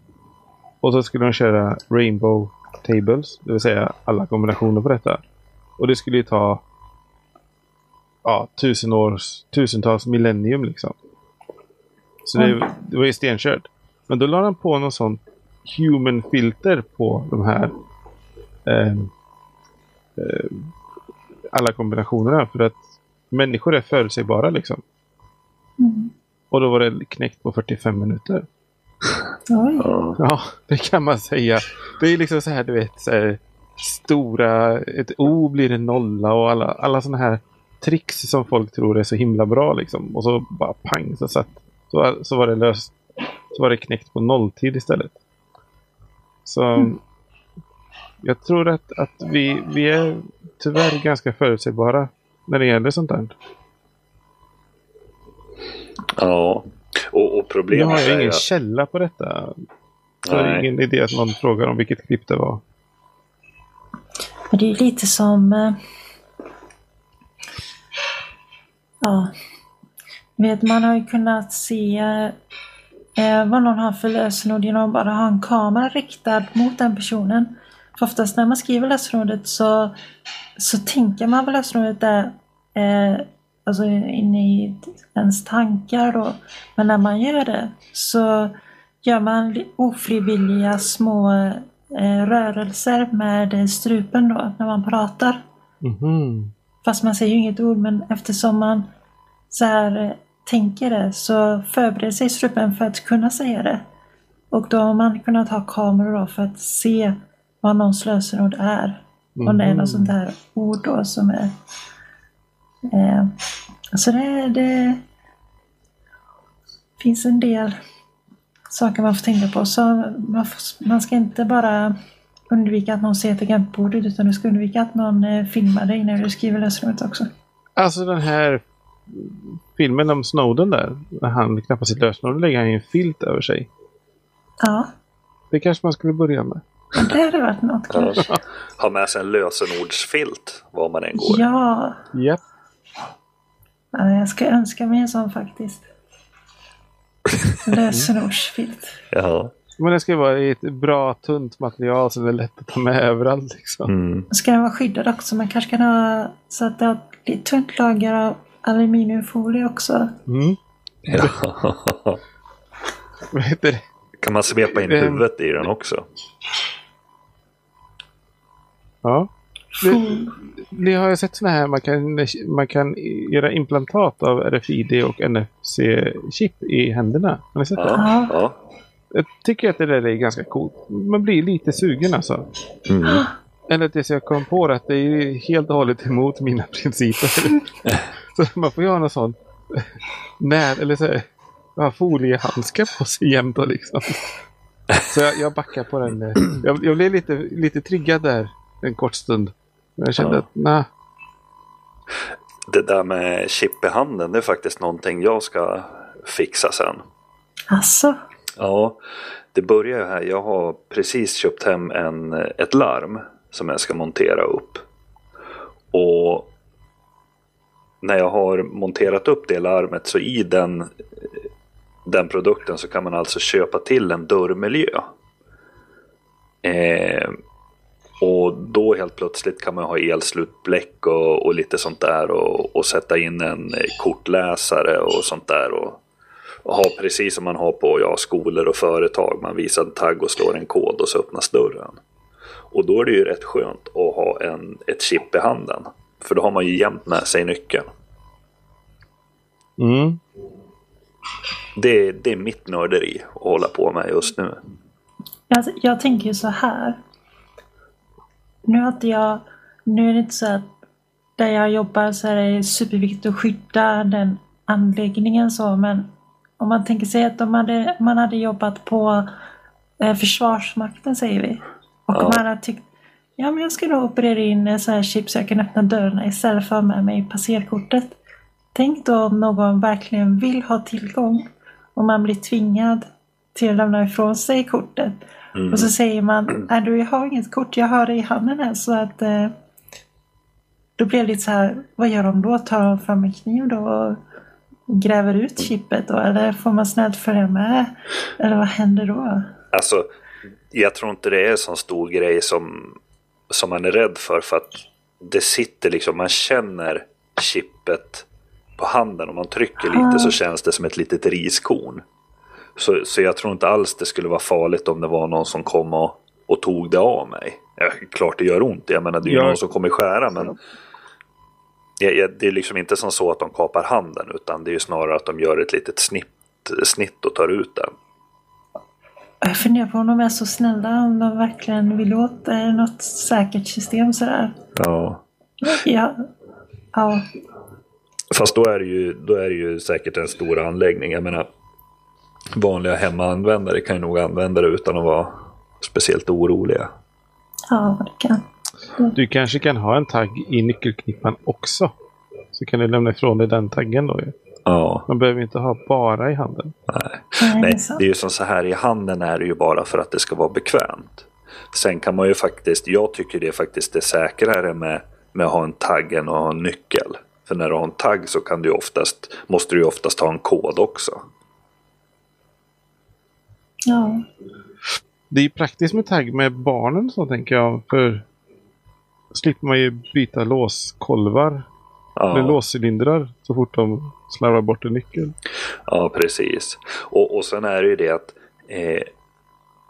Speaker 2: Och så skulle de köra Rainbow Tables, det vill säga alla kombinationer på detta. Och det skulle ju ta ja, tusen års, tusentals millennium liksom. Så det, det var ju stenkört. Men då la han på någon sån human filter på de här ehm, ehm, alla kombinationerna för att människor är förutsägbara liksom.
Speaker 3: Mm.
Speaker 2: Och då var det knäckt på 45 minuter.
Speaker 3: Oj.
Speaker 1: ja.
Speaker 2: Ja, det kan man säga. Det är liksom så här, du vet, så här, stora, ett O blir en nolla och alla, alla sådana här tricks som folk tror är så himla bra liksom. Och så bara pang så satt, så, så var det löst, så var det knäckt på nolltid istället. Så jag tror att, att vi, vi är tyvärr ganska förutsägbara när det gäller sånt där.
Speaker 1: ja. Och, och
Speaker 2: Jag
Speaker 1: problemet
Speaker 2: har ju
Speaker 1: är
Speaker 2: ingen
Speaker 1: att...
Speaker 2: källa på detta. Så det är ingen idé att någon frågar om vilket klipp det var.
Speaker 3: Men det är lite som... eh, Ja. Vet, man har ju kunnat se eh, vad någon har för lösenord genom att bara ha en kamera riktad mot den personen. För oftast när man skriver lösenordet så, så tänker man vad lösenordet är eh, alltså inne i ens tankar då. Men när man gör det så gör man li- ofrivilliga små eh, rörelser med strupen då när man pratar.
Speaker 2: Mhm.
Speaker 3: Fast man säger ju inget ord men eftersom man så här eh, tänker det så förbereder sig strupen för att kunna säga det. Och då har man kunnat ha kameror då för att se vad någons lösenord är. Om det är något sånt här ord då som är... Eh, så det, det finns en del saker man får tänka på. Så man, får, man ska inte bara undvika att någon ser tangentbordet utan du ska undvika att någon eh, filmar dig när du skriver lösenordet också.
Speaker 2: Alltså den här filmen om Snowden där. När han knappar sitt lösenord. Lägger han ju en filt över sig.
Speaker 3: Ja,
Speaker 2: Det kanske man skulle börja med.
Speaker 3: det hade varit något
Speaker 1: Ja.
Speaker 3: kanske.
Speaker 1: Ha med sig en lösenordsfilt var man än går.
Speaker 3: Ja,
Speaker 2: Japp.
Speaker 3: ja, jag ska önska mig en sån faktiskt. Lösenordsfilt.
Speaker 1: Ja.
Speaker 2: Men det ska vara i ett bra tunt material som är lätt att ta med överallt. Liksom.
Speaker 1: Mm.
Speaker 3: Ska den vara skyddad också? Man kanske kan ha så att det har ett tunt lager av aluminiumfolie också.
Speaker 2: Mm.
Speaker 1: Ja.
Speaker 2: Vad heter det?
Speaker 1: kan man svepa in
Speaker 2: Ehm.
Speaker 1: huvudet i den också?
Speaker 2: Ja.
Speaker 3: Fo-
Speaker 2: Ni har ju sett såna här man kan, man kan göra implantat av RFID och NFC-chip i händerna. Har ni sett det?
Speaker 1: Ja. ja.
Speaker 2: Jag tycker att det där är ganska coolt. Man blir lite sugen alltså.
Speaker 1: Mm.
Speaker 2: Eller tills jag kom på att det är helt och hållet emot mina principer. så man får ju ha någon sån när, eller så här, ja, foliehandskar på sig jämt och liksom. Så jag, jag backar på den. eh. Jag, jag blev lite, lite triggad där en kort stund. Men jag kände
Speaker 1: Ja.
Speaker 2: att nej.
Speaker 1: Det där med chip i handen, det är faktiskt någonting jag ska fixa sen.
Speaker 3: Alltså,
Speaker 1: Ja, det börjar ju här. Jag har precis köpt hem en, ett larm som jag ska montera upp. Och när jag har monterat upp det larmet så i den, den produkten så kan man alltså köpa till en dörrmiljö. Eh, och då helt plötsligt kan man ha elslutbläck och, och lite sånt där och, och sätta in en kortläsare och sånt där. Och, och ha precis som man har på ja, skolor och företag. Man visar en tagg och slår en kod och så öppnas dörren. Och då är det ju rätt skönt att ha en, ett chip i handen. För då har man ju jämt med sig nyckeln.
Speaker 2: Mm.
Speaker 1: Det, det är mitt nörderi att hålla på med just nu.
Speaker 3: jag, jag tänker ju så här. Nu att jag, nu är det inte så att där jag jobbar så är det superviktigt att skydda den anläggningen så men om man tänker sig att de hade, man hade jobbat på eh, Försvarsmakten säger vi. Och
Speaker 1: Ja.
Speaker 3: man hade tyckt ja men jag ska nog operera in eh, så här chip så jag kan öppna dörrarna istället för att ha med mig passerkortet. Tänk då om någon verkligen vill ha tillgång och man blir tvingad till att lämna ifrån sig kortet.
Speaker 1: Mm.
Speaker 3: Och så säger man, nej du jag har inget kort, jag har det i handen här så att eh, då blir det lite så här, vad gör de då? Tar de fram en kniv då och gräver ut chippet då? Eller får man snällt följa med? Eller vad händer då?
Speaker 1: Alltså, jag tror inte det är en sån stor grej som, som man är rädd för. För att det sitter liksom, man känner chippet på handen. Om man trycker lite så känns det som ett litet riskorn. Så, så jag tror inte alls det skulle vara farligt om det var någon som kom och, och tog det av mig. Ja, klart det gör ont, jag menar det är ju
Speaker 2: Ja.
Speaker 1: någon som kommer skära men ja, det är liksom inte som så att de kapar handen utan det är ju snarare att de gör ett litet snitt, snitt och tar ut den.
Speaker 3: Jag funderar på om de är så snälla, om de verkligen vill åt eh, något säkert system sådär.
Speaker 1: Ja.
Speaker 3: Ja, ja,
Speaker 1: Fast då är, det ju, då är det ju säkert en stor anläggning. Jag menar, vanliga hemmaanvändare kan ju nog använda det utan att vara speciellt oroliga.
Speaker 3: ja, det kan.
Speaker 2: Du kanske kan ha en tagg i nyckelknippan också. Så kan du lämna ifrån dig den taggen då ju.
Speaker 1: Ja,
Speaker 2: Man behöver inte ha bara i handen.
Speaker 1: nej.
Speaker 3: Nej, det är
Speaker 1: nej. Det är ju som så här, i handen är det ju bara för att det ska vara bekvämt. Sen kan man ju faktiskt, jag tycker det är faktiskt det säkrare med, med att ha en tagg än att ha en nyckel. För när du har en tagg så kan du oftast, måste du ju oftast ha en kod också.
Speaker 3: Ja,
Speaker 2: Det är ju praktiskt med tagg med barnen så tänker jag. För slipper man ju byta låskolvar. Eller
Speaker 1: Ja.
Speaker 2: låscylindrar så fort de slarvar bort en nyckel.
Speaker 1: Ja, precis. Och, och sen är det ju det att eh,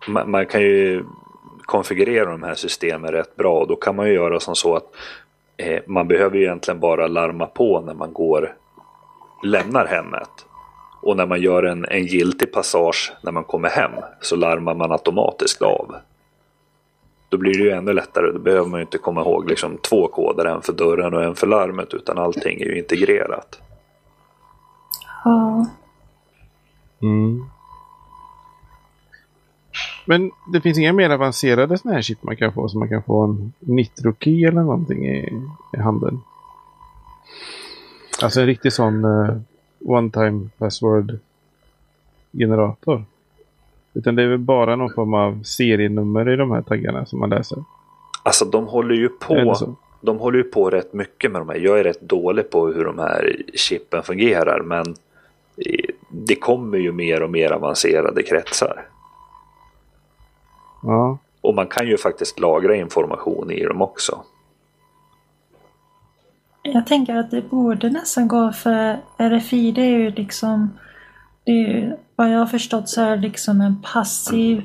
Speaker 1: man, man kan ju konfigurera de här systemen rätt bra. Då kan man ju göra som så att eh, man behöver ju egentligen bara larma på när man går lämnar hemmet. Och när man gör en, en giltig passage när man kommer hem så larmar man automatiskt av. Då blir det ju ännu lättare. Då behöver man ju inte komma ihåg liksom två koder, en för dörren och en för larmet. Utan allting är ju integrerat.
Speaker 3: ja.
Speaker 2: Mm. Men det finns inga mer avancerade sådana här chip man kan få. Så man kan få en nitro-key eller någonting i, i handen. Alltså en riktig sån eh, one-time password generator. Utan det är väl bara någon form av serienummer i de här taggarna som man läser.
Speaker 1: Alltså de håller ju på. De håller ju på rätt mycket med de här. Jag är rätt dålig på hur de här chippen fungerar. Men det kommer ju mer och mer avancerade kretsar.
Speaker 2: Ja.
Speaker 1: Och man kan ju faktiskt lagra information i dem också.
Speaker 3: Jag tänker att det borde nästan gå för RFI det är ju liksom det är vad jag har förstått så är det liksom en passiv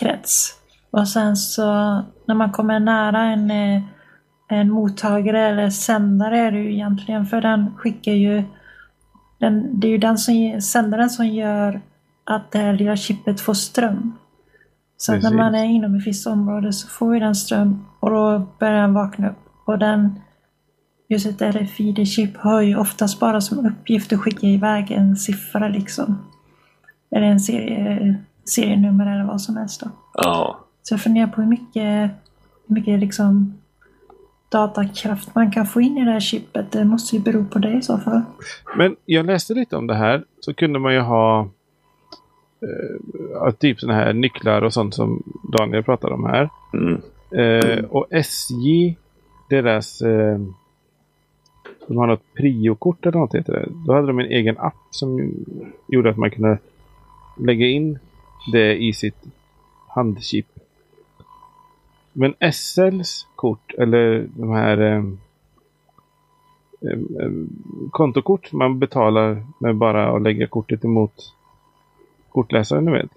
Speaker 3: krets. Och sen så när man kommer nära en, eh, en mottagare eller sändare är det ju egentligen för den skickar ju den, det är ju den som, sändaren som gör att det här lilla chippet får ström. Så när man är inom ett visst område så får ju den ström och då börjar den vakna upp. Och den, just ett RFID-chip har ju oftast bara som uppgift att skicka iväg en siffra liksom. Eller en serie, serienummer eller vad som helst då.
Speaker 1: Ja.
Speaker 3: Så jag funderar på hur mycket, hur mycket liksom datakraft man kan få in i det här chippet. Det måste ju bero på det i så fall.
Speaker 2: Men jag läste lite om det här. Så kunde man ju ha eh, typ sådana här nycklar och sånt som Daniel pratade om här.
Speaker 1: Mm.
Speaker 2: Eh, och SJ, deras... Eh, de har något priokort eller något heter det. Då hade de en egen app som gjorde att man kunde lägga in det i sitt handchip. Men SLs kort eller de här eh, eh, eh, kontokort man betalar med bara att lägga kortet emot kortläsaren, ni vet.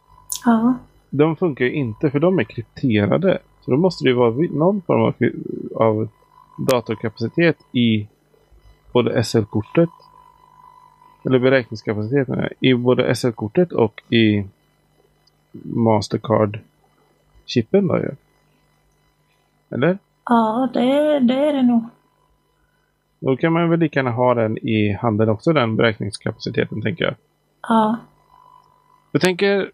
Speaker 3: Ja,
Speaker 2: De funkar ju inte för de är krypterade. Så då måste det ju vara någon form av, av datorkapacitet i både SL-kortet eller beräkningskapacitet menar jag, i både SL-kortet och i Mastercard-chippen då ju. Eller?
Speaker 3: ja det, det är det nog.
Speaker 2: Då kan man väl lika gärna ha den i handen också, den beräkningskapaciteten tänker jag.
Speaker 3: Ja,
Speaker 2: Jag tänker,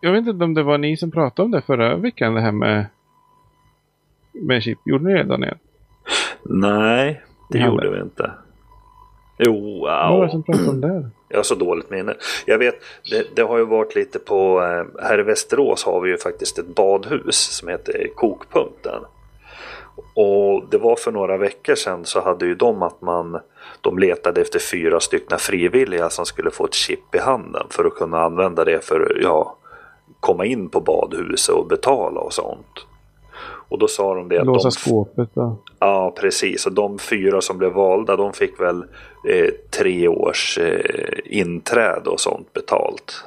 Speaker 2: jag vet inte om det var ni som pratade om det förra veckan, det här med, med chip. Gjorde ni det Daniel?
Speaker 1: Nej, det
Speaker 2: Ja,
Speaker 1: gjorde vi inte. Jo,
Speaker 2: Vad var det som pratade om det?
Speaker 1: Jag har så dåligt minne. Jag vet, det, det har ju varit lite på... eh, Här i Västerås har vi ju faktiskt ett badhus som heter Kokpunkten. Och det var för några veckor sedan så hade ju de att man... De letade efter fyra stycken frivilliga som skulle få ett chip i handen för att kunna använda det för ja, komma in på badhuset och betala och sånt. Och då sa de det att
Speaker 2: Låsa
Speaker 1: de,
Speaker 2: skåpet och...
Speaker 1: Ja, precis. Och de fyra som blev valda, de fick väl eh, tre års eh, inträde och sånt betalt.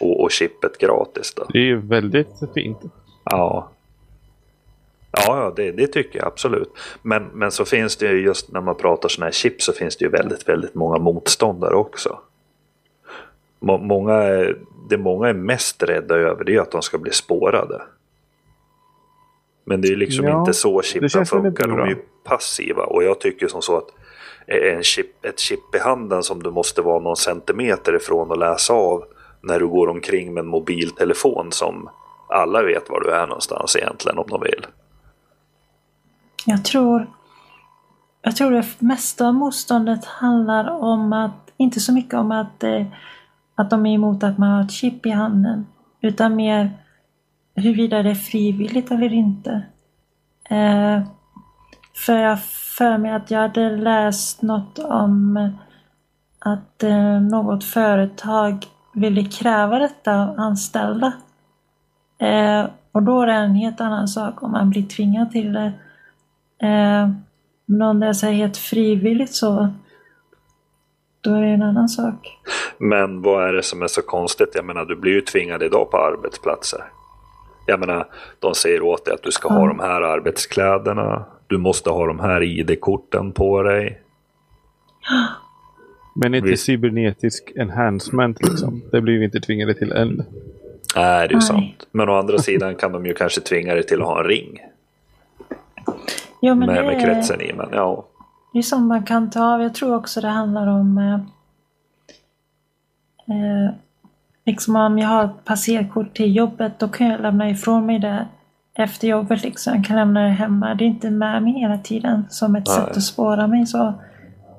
Speaker 1: Och, och chippet gratis då.
Speaker 2: Det är ju väldigt fint.
Speaker 1: Ja. Ja, ja det, det tycker jag absolut. Men, men så finns det ju just när man pratar sådana här chip så finns det ju väldigt, väldigt många motståndare också. Må, många, är- det många är mest rädda över det är att de ska bli spårade. Men det är liksom
Speaker 2: Ja,
Speaker 1: inte så chippen funkar. De är ju passiva och jag tycker som så att en chip, ett chip i handen som du måste vara någon centimeter ifrån och läsa av när du går omkring med en mobiltelefon som alla vet var du är någonstans egentligen om de vill.
Speaker 3: jag tror... Jag tror det mesta av motståndet handlar om att, inte så mycket om att, eh, att de är emot att man har ett chip i handen. Utan mer huruvida det är frivilligt eller inte. Eh, för jag för mig att jag hade läst något om att eh, något företag ville kräva detta av anställda. Eh, och då är det en helt annan sak om man blir tvingad till det. Eh, men om det är så helt frivilligt så då är det en annan sak.
Speaker 1: Men vad är det som är så konstigt? Jag menar, du blir ju tvingad idag på arbetsplatser. Jag menar, de säger åt dig att du ska ha de här arbetskläderna. Du måste ha de här ID-korten på dig.
Speaker 2: Men inte
Speaker 1: Visst.
Speaker 2: cybernetisk enhancement liksom. Det blir vi inte tvingade till än.
Speaker 1: Nej, det är ju sant. Men å andra sidan kan de ju kanske tvinga dig till att ha en ring
Speaker 3: Jo, men
Speaker 1: med,
Speaker 3: det,
Speaker 1: med kretsen i. Men ja,
Speaker 3: det är som man kan ta av. Jag tror också det handlar om eh, eh, liksom om jag har ett passerkort till jobbet då kan jag lämna ifrån mig det efter jobbet. Liksom. Jag kan lämna det hemma. Det är inte med mig hela tiden som ett
Speaker 1: Nej.
Speaker 3: sätt att spåra mig. Så.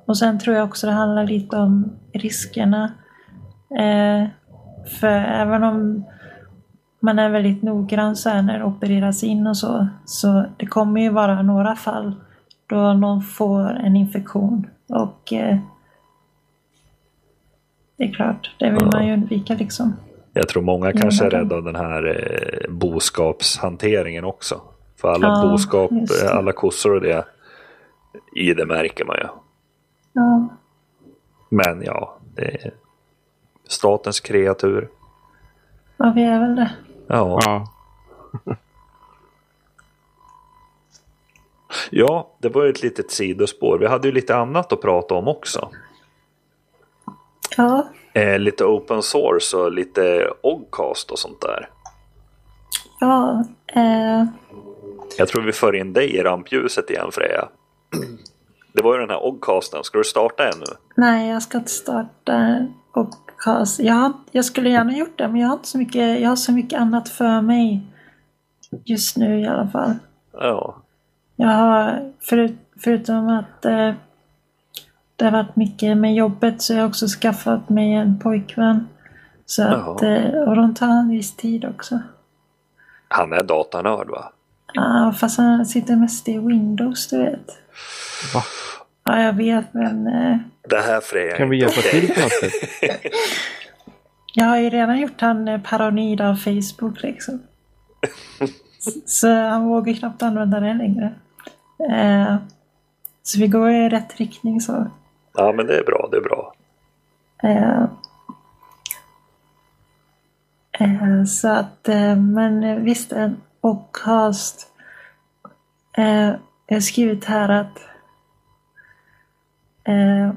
Speaker 3: Och sen tror jag också det handlar lite om riskerna. Eh, för även om man är väldigt noggrann så här när det opereras in och så. Så det kommer ju vara några fall då någon får en infektion. Och eh, det är klart, det vill
Speaker 1: Ja.
Speaker 3: man ju undvika liksom.
Speaker 1: Jag tror många kanske är rädda av den här eh, boskapshanteringen också. För alla
Speaker 3: Ja,
Speaker 1: boskap, alla kossor och det, i det märker man ju.
Speaker 3: Ja,
Speaker 1: Men ja, det är statens kreatur.
Speaker 3: ja vi är väl det.
Speaker 1: Ja,
Speaker 2: Ja.
Speaker 1: ja, det var ju ett litet sidospår. Vi hade ju lite annat att prata om också.
Speaker 3: Ja,
Speaker 1: Eh, lite open source och lite Ogcast och sånt där.
Speaker 3: ja. Eh,
Speaker 1: Jag tror vi för in dig i rampljuset igen Freja. Det var ju den här Ogcasten. Ska du starta ännu?
Speaker 3: nej, jag ska inte starta podcast. Jag, jag skulle gärna gjort det, men jag har inte så mycket, jag har så mycket annat för mig just nu i alla fall.
Speaker 1: Ja.
Speaker 3: Jag har, förut, förutom att eh, det har varit mycket med jobbet, så har jag också skaffat mig en pojkvän. Så att,
Speaker 1: Jaha.
Speaker 3: eh, och de tar en viss tid också.
Speaker 1: Han är datanörd va?
Speaker 3: Ja, fast han sitter mest i Windows, du vet.
Speaker 2: Va?
Speaker 3: Ja, jag vet, men eh,
Speaker 1: Det här Freja
Speaker 2: Kan vi hjälpa till på något sätt?
Speaker 3: jag har ju redan gjort han eh, paranoid av Facebook liksom. Så han vågar knappt använda det längre. Så vi går i rätt riktning så.
Speaker 1: Ja men det är bra, det är bra.
Speaker 3: Eh, eh, så att, eh, men eh, visst, en podcast. Eh, jag har skrivit här att eh,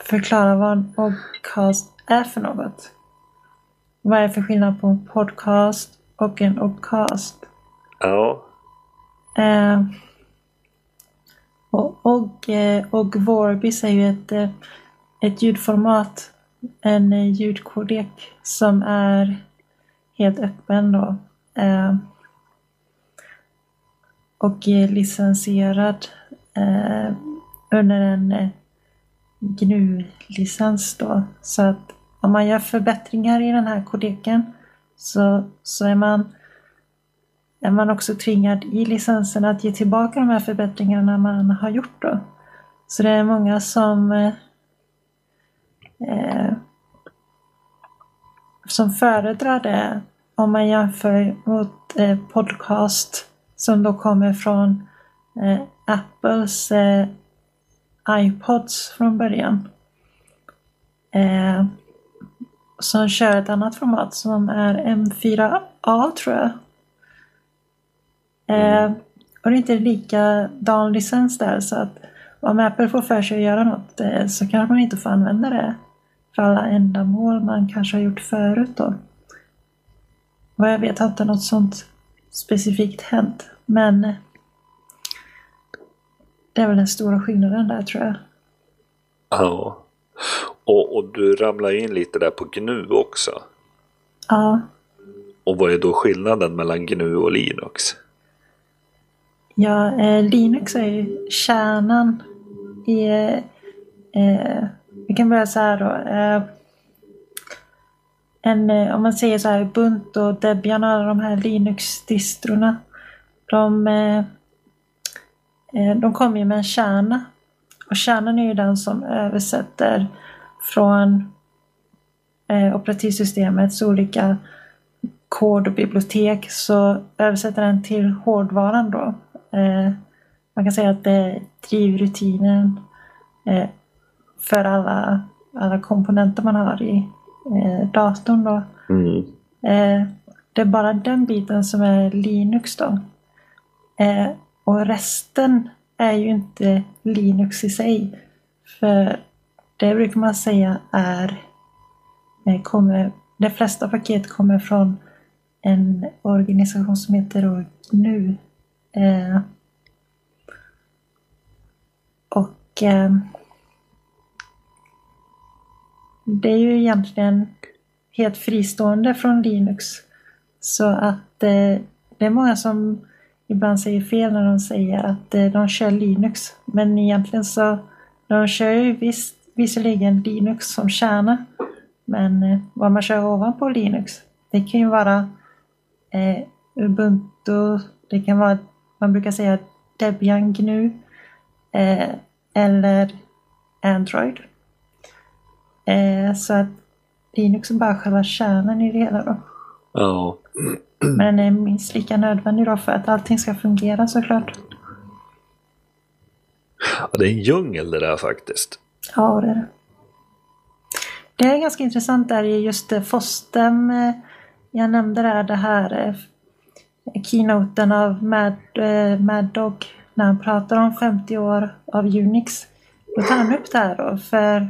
Speaker 3: förklara vad en podcast är för något. Vad är för skillnad på en podcast och en oddcast?
Speaker 1: Ja.
Speaker 3: Och, och, eh, och Vorbis är ju ett, eh, ett ljudformat, en eh, ljudkodek som är helt öppen då. Och licensierad under en GNU-licens då. Så att om man gör förbättringar i den här kodeken så, så är man är man också tvingad i licensen att ge tillbaka de här förbättringarna man har gjort då. Så det är många som eh, eh, som föredrar det om man jämför mot eh, podcast som då kommer från eh, Apples eh, iPods från början. Eh, som kör ett annat format som är M4A tror jag. Eh, och det är inte likadan licens där så att om Apple får för sig att göra något eh, så kanske man inte får använda det för alla ändamål man kanske har gjort förut då. Vad jag vet har inte något sånt specifikt hänt. Men det är väl den stora skillnaden där tror jag.
Speaker 1: Ja. Och, och du ramlar in lite där på GNU också.
Speaker 3: Ja,
Speaker 1: Och vad är då skillnaden mellan GNU och Linux?
Speaker 3: Ja eh, Linux är ju kärnan i... Eh, vi kan börja så här då. Eh, en, eh, om man säger så här Ubuntu och Debian och alla de här Linux-distrorna. De, eh, eh, de kommer ju med en kärna. Och kärnan är ju den som översätter från operativsystemets olika kod och bibliotek så översätter den till hårdvaran då. Eh, man kan säga att det är drivrutinen eh, för alla, alla komponenter man har i eh, datorn då.
Speaker 1: Mm.
Speaker 3: Det är bara den biten som är Linux då. Och resten är ju inte Linux i sig. För det brukar man säga är kommer, de flesta paket kommer från en organisation som heter GNU. Eh, och eh, det är ju egentligen helt fristående från Linux. Så att eh, det är många som ibland säger fel när de säger att eh, de kör Linux. Men egentligen så de kör ju visst, visserligen Linux som kärna. Men eh, vad man kör ovanpå Linux, det kan ju vara eh, Ubuntu, det kan vara, man brukar säga Debian GNU eh, eller Android. Eh, så att Linux är bara själva kärnan i det hela då.
Speaker 1: Ja.
Speaker 3: Men den är minst lika nödvändig då för att allting ska fungera såklart.
Speaker 1: ja. Det är en djungel det där faktiskt.
Speaker 3: Ja, det är det. Det är ganska intressant där i just Fostem. eh, Jag nämnde det här eh, keynoten av Mad, eh, Mad Dog när han pratar om 50 år av Unix. Då tar han upp det här då för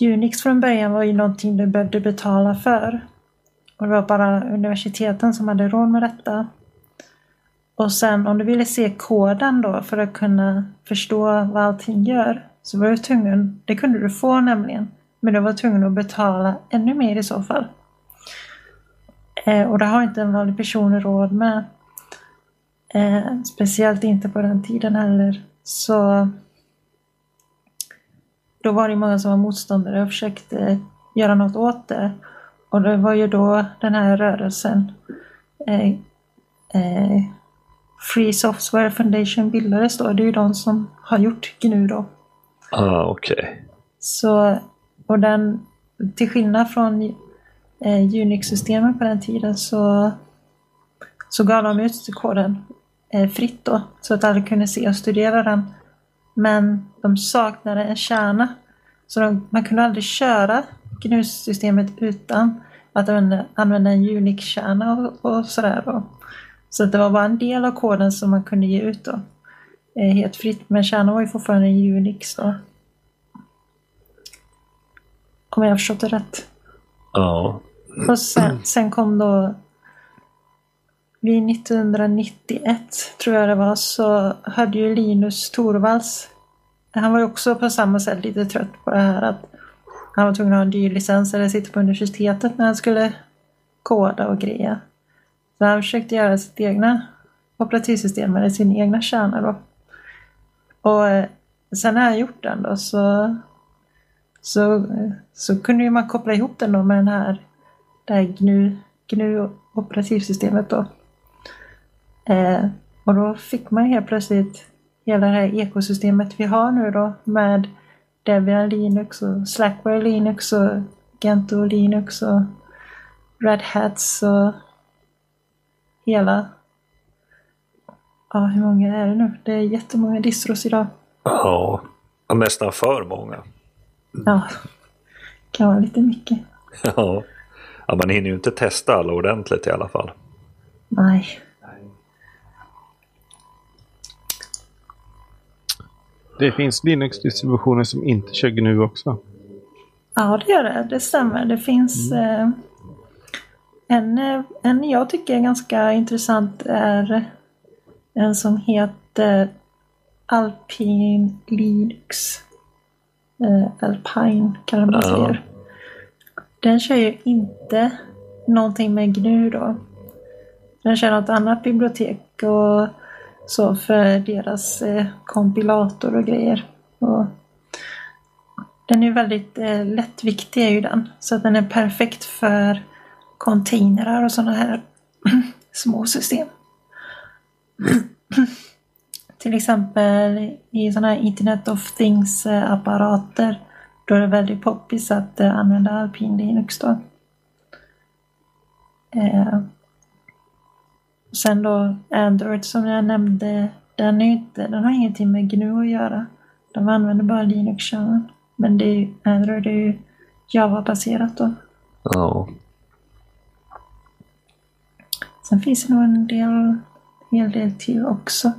Speaker 3: Unix från början var ju någonting du behövde betala för. Och det var bara universiteten som hade råd med detta. Och sen om du ville se koden då för att kunna förstå vad allting gör så var du tvungen, det kunde du få nämligen, men du var tvungen att betala ännu mer i så fall. Eh, och det har inte en vanlig person råd med. Eh, speciellt inte på den tiden heller. Så då var det många som var motståndare och försökte göra något åt det. Och det var ju då den här rörelsen eh, eh, Free Software Foundation bildades då. Det är ju de som har gjort GNU då.
Speaker 1: Ah, okej.
Speaker 3: Så, och den, till skillnad från eh, Unix-systemen på den tiden så, så gav de ut koden eh, fritt då. Så att alla kunde se och studera den. Men de saknade en kärna. Så de, man kunde aldrig köra GNU-systemet utan att använda, använda en Unix-kärna och, och sådär då. Så att det var bara en del av koden som man kunde ge ut då. Eh, helt fritt. Men kärnan var ju fortfarande Unix då. Om jag har förstått det rätt.
Speaker 1: Ja.
Speaker 3: Och sen, sen kom då vid 1991 tror jag det var så hade ju Linus Torvalds han var ju också på samma sätt lite trött på det här att han var tvungen att ha en dyr licens eller sitta på universitetet när han skulle koda och greja. Så han försökte göra sitt egna operativsystem eller sin egna kärna då. Och eh, sen när han gjort den då så så, så kunde ju man koppla ihop den då med den här, det här GNU, GNU operativsystemet då. Eh, och då fick man helt plötsligt hela det här ekosystemet vi har nu då med Debian Linux och Slackware Linux och Gentoo Linux och Red Hats och hela... Ja, hur många är det nu? Det är jättemånga distros idag.
Speaker 1: Ja. Nästan för många.
Speaker 3: Ja, kan vara lite mycket.
Speaker 1: Ja. Ja. Man hinner ju inte testa alla ordentligt i alla fall.
Speaker 3: Nej.
Speaker 2: Det finns Linux-distributioner som inte kör GNU också.
Speaker 3: Ja, det gör det. Det stämmer. Det finns eh, en, eh, en jag tycker är ganska intressant är en som heter Alpine Linux. Eh, Alpine kallar man
Speaker 1: Ja.
Speaker 3: Den kör ju inte någonting med GNU då. Den kör något annat bibliotek och så för deras eh, kompilator och grejer. Och den är ju väldigt eh, lättviktig är ju den. Så att den är perfekt för containrar och sådana här små system. Till exempel i sådana här Internet of Things-apparater. Eh, då är det väldigt poppis att eh, använda Alpine Linux då. Eh, sen då Android som jag nämnde, den, är inte, den har ingenting med GNU att göra. De använder bara Linux-kärnan. Men det är, Android är ju Java-baserat då.
Speaker 1: Ja.
Speaker 3: Sen finns det nog en del, hel del till också.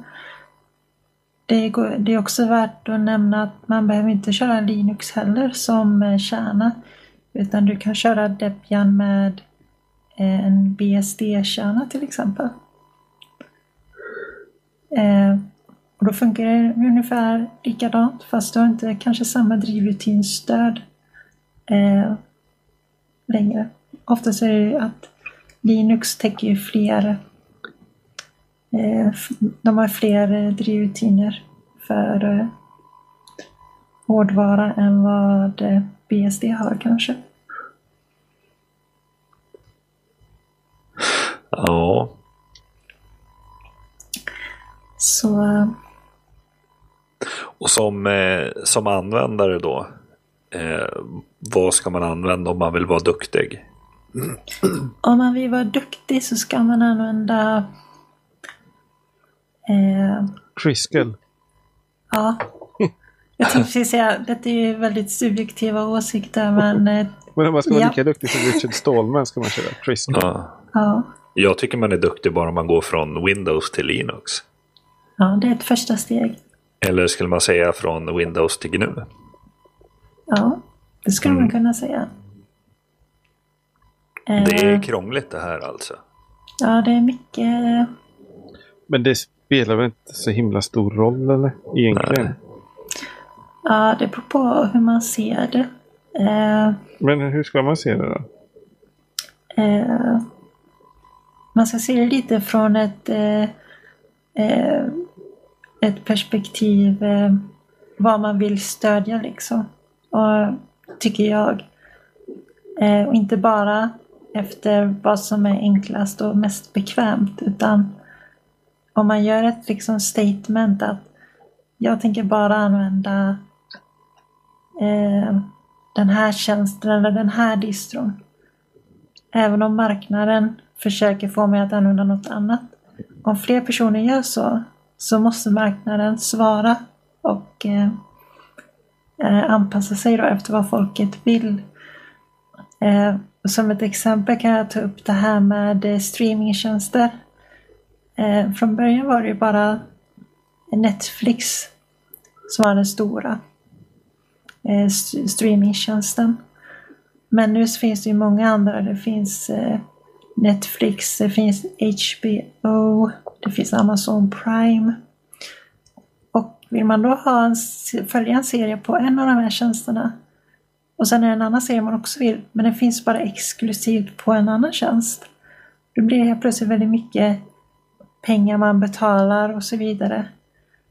Speaker 3: Det, går, det är också värt att nämna att man behöver inte köra Linux heller som eh, kärna. Utan du kan köra Debian med eh, en BSD-kärna till exempel. Eh, och då funkar det ungefär likadant fast du har inte kanske samma drivrutinstöd eh, längre. Oftast är det ju att Linux täcker ju fler de har fler eh, drivrutiner för eh, hårdvara än vad eh, BSD har kanske.
Speaker 1: Ja.
Speaker 3: Så eh,
Speaker 1: Och som, eh, som användare då. Eh, vad ska man använda om man vill vara duktig?
Speaker 3: Om man vill vara duktig så ska man använda... Eh,
Speaker 2: Triskel.
Speaker 3: ja. Jag tänkte precis säga, det är ju väldigt subjektiva åsikter men eh,
Speaker 2: Men om man ska vara
Speaker 3: Ja.
Speaker 2: lika duktig som Richard Stallman ska man köra Triskel.
Speaker 1: Ja.
Speaker 3: ja.
Speaker 1: Jag tycker man är duktig bara om man går från Windows till Linux.
Speaker 3: ja, det är ett första steg.
Speaker 1: Eller skulle man säga från Windows till GNU?
Speaker 3: Ja, det skulle man
Speaker 1: Mm.
Speaker 3: kunna säga. Eh,
Speaker 1: Det är krångligt det här alltså.
Speaker 3: Ja, det är mycket...
Speaker 2: Men det spelar väl inte så himla stor roll eller? Egentligen.
Speaker 3: Ja, det beror på hur man ser det. Eh,
Speaker 2: Men hur ska man se det då?
Speaker 3: Eh, man ska se det lite från ett, eh, eh, ett perspektiv eh, vad man vill stödja liksom. Och, tycker jag. Eh, och inte bara efter vad som är enklast och mest bekvämt utan om man gör ett liksom statement att jag tänker bara använda eh, den här tjänsten eller den här distron. Även om marknaden försöker få mig att använda något annat. Om fler personer gör så, så måste marknaden svara och eh, eh anpassa sig då efter vad folket vill. Eh, som ett exempel kan jag ta upp det här med eh, streamingtjänster. Eh, från början var det ju bara Netflix som var den stora eh, streamingtjänsten. Men nu så finns det ju många andra. Det finns eh, Netflix, det finns HBO, det finns Amazon Prime. Och vill man då ha en, följa en serie på en av de här tjänsterna och sen är det en annan serie man också vill, men den finns bara exklusivt på en annan tjänst. Då blir det helt plötsligt väldigt mycket pengar man betalar och så vidare.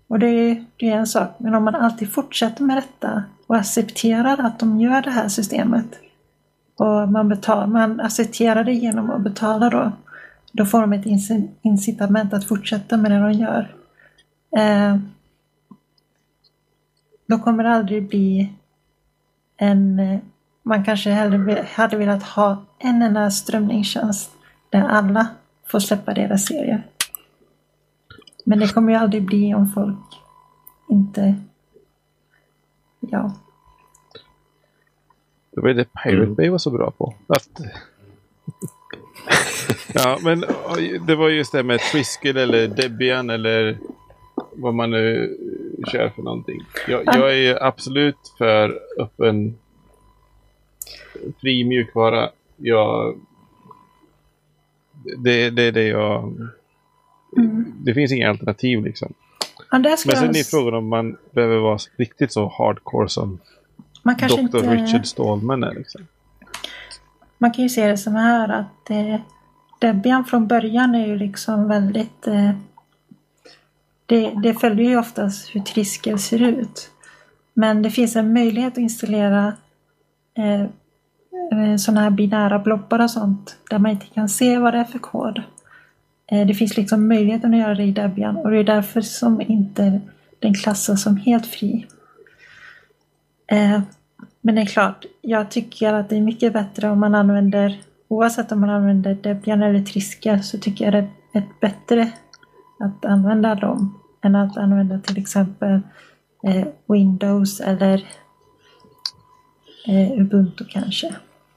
Speaker 3: Och det är, det är en sak, men om man alltid fortsätter med detta och accepterar att de gör det här systemet och man, betal, man accepterar det genom att betala då, då får de ett incitament att fortsätta med det de gör. Eh, då kommer det aldrig bli en... Man kanske hellre hade velat ha en enda strömningstjänst där alla får släppa deras serier. Men det kommer ju aldrig bli om folk inte... Ja.
Speaker 2: Det var ju det Pirate
Speaker 1: Mm.
Speaker 2: Bay var så bra på. Att... ja, men det var just det med Triskel eller Debian eller vad man nu kör för någonting. Jag, jag är ju absolut för öppen fri mjukvara. Jag, det, det är det jag... Det finns inga alternativ liksom.
Speaker 3: Ja,
Speaker 2: Men sen
Speaker 3: jag-
Speaker 2: är frågan om man behöver vara riktigt så hardcore som
Speaker 3: man
Speaker 2: Dr.
Speaker 3: inte...
Speaker 2: Richard Stallman är. Liksom.
Speaker 3: Man kan ju se det som här att eh, Debian från början är ju liksom väldigt... Eh, det, det följer ju oftast hur Triskel ser ut. Men det finns en möjlighet att installera eh, eh, sådana här binära blobbar och sånt där man inte kan se vad det är för kod. Eh, det finns liksom möjligheten att göra det i Debian och det är därför som inte den klassas som helt fri. Eh, men det är klart, jag tycker att det är mycket bättre om man använder, oavsett om man använder Debian eller Triskel, så tycker jag det är ett bättre att använda dem än att använda till exempel eh, Windows eller Ubuntu kanske.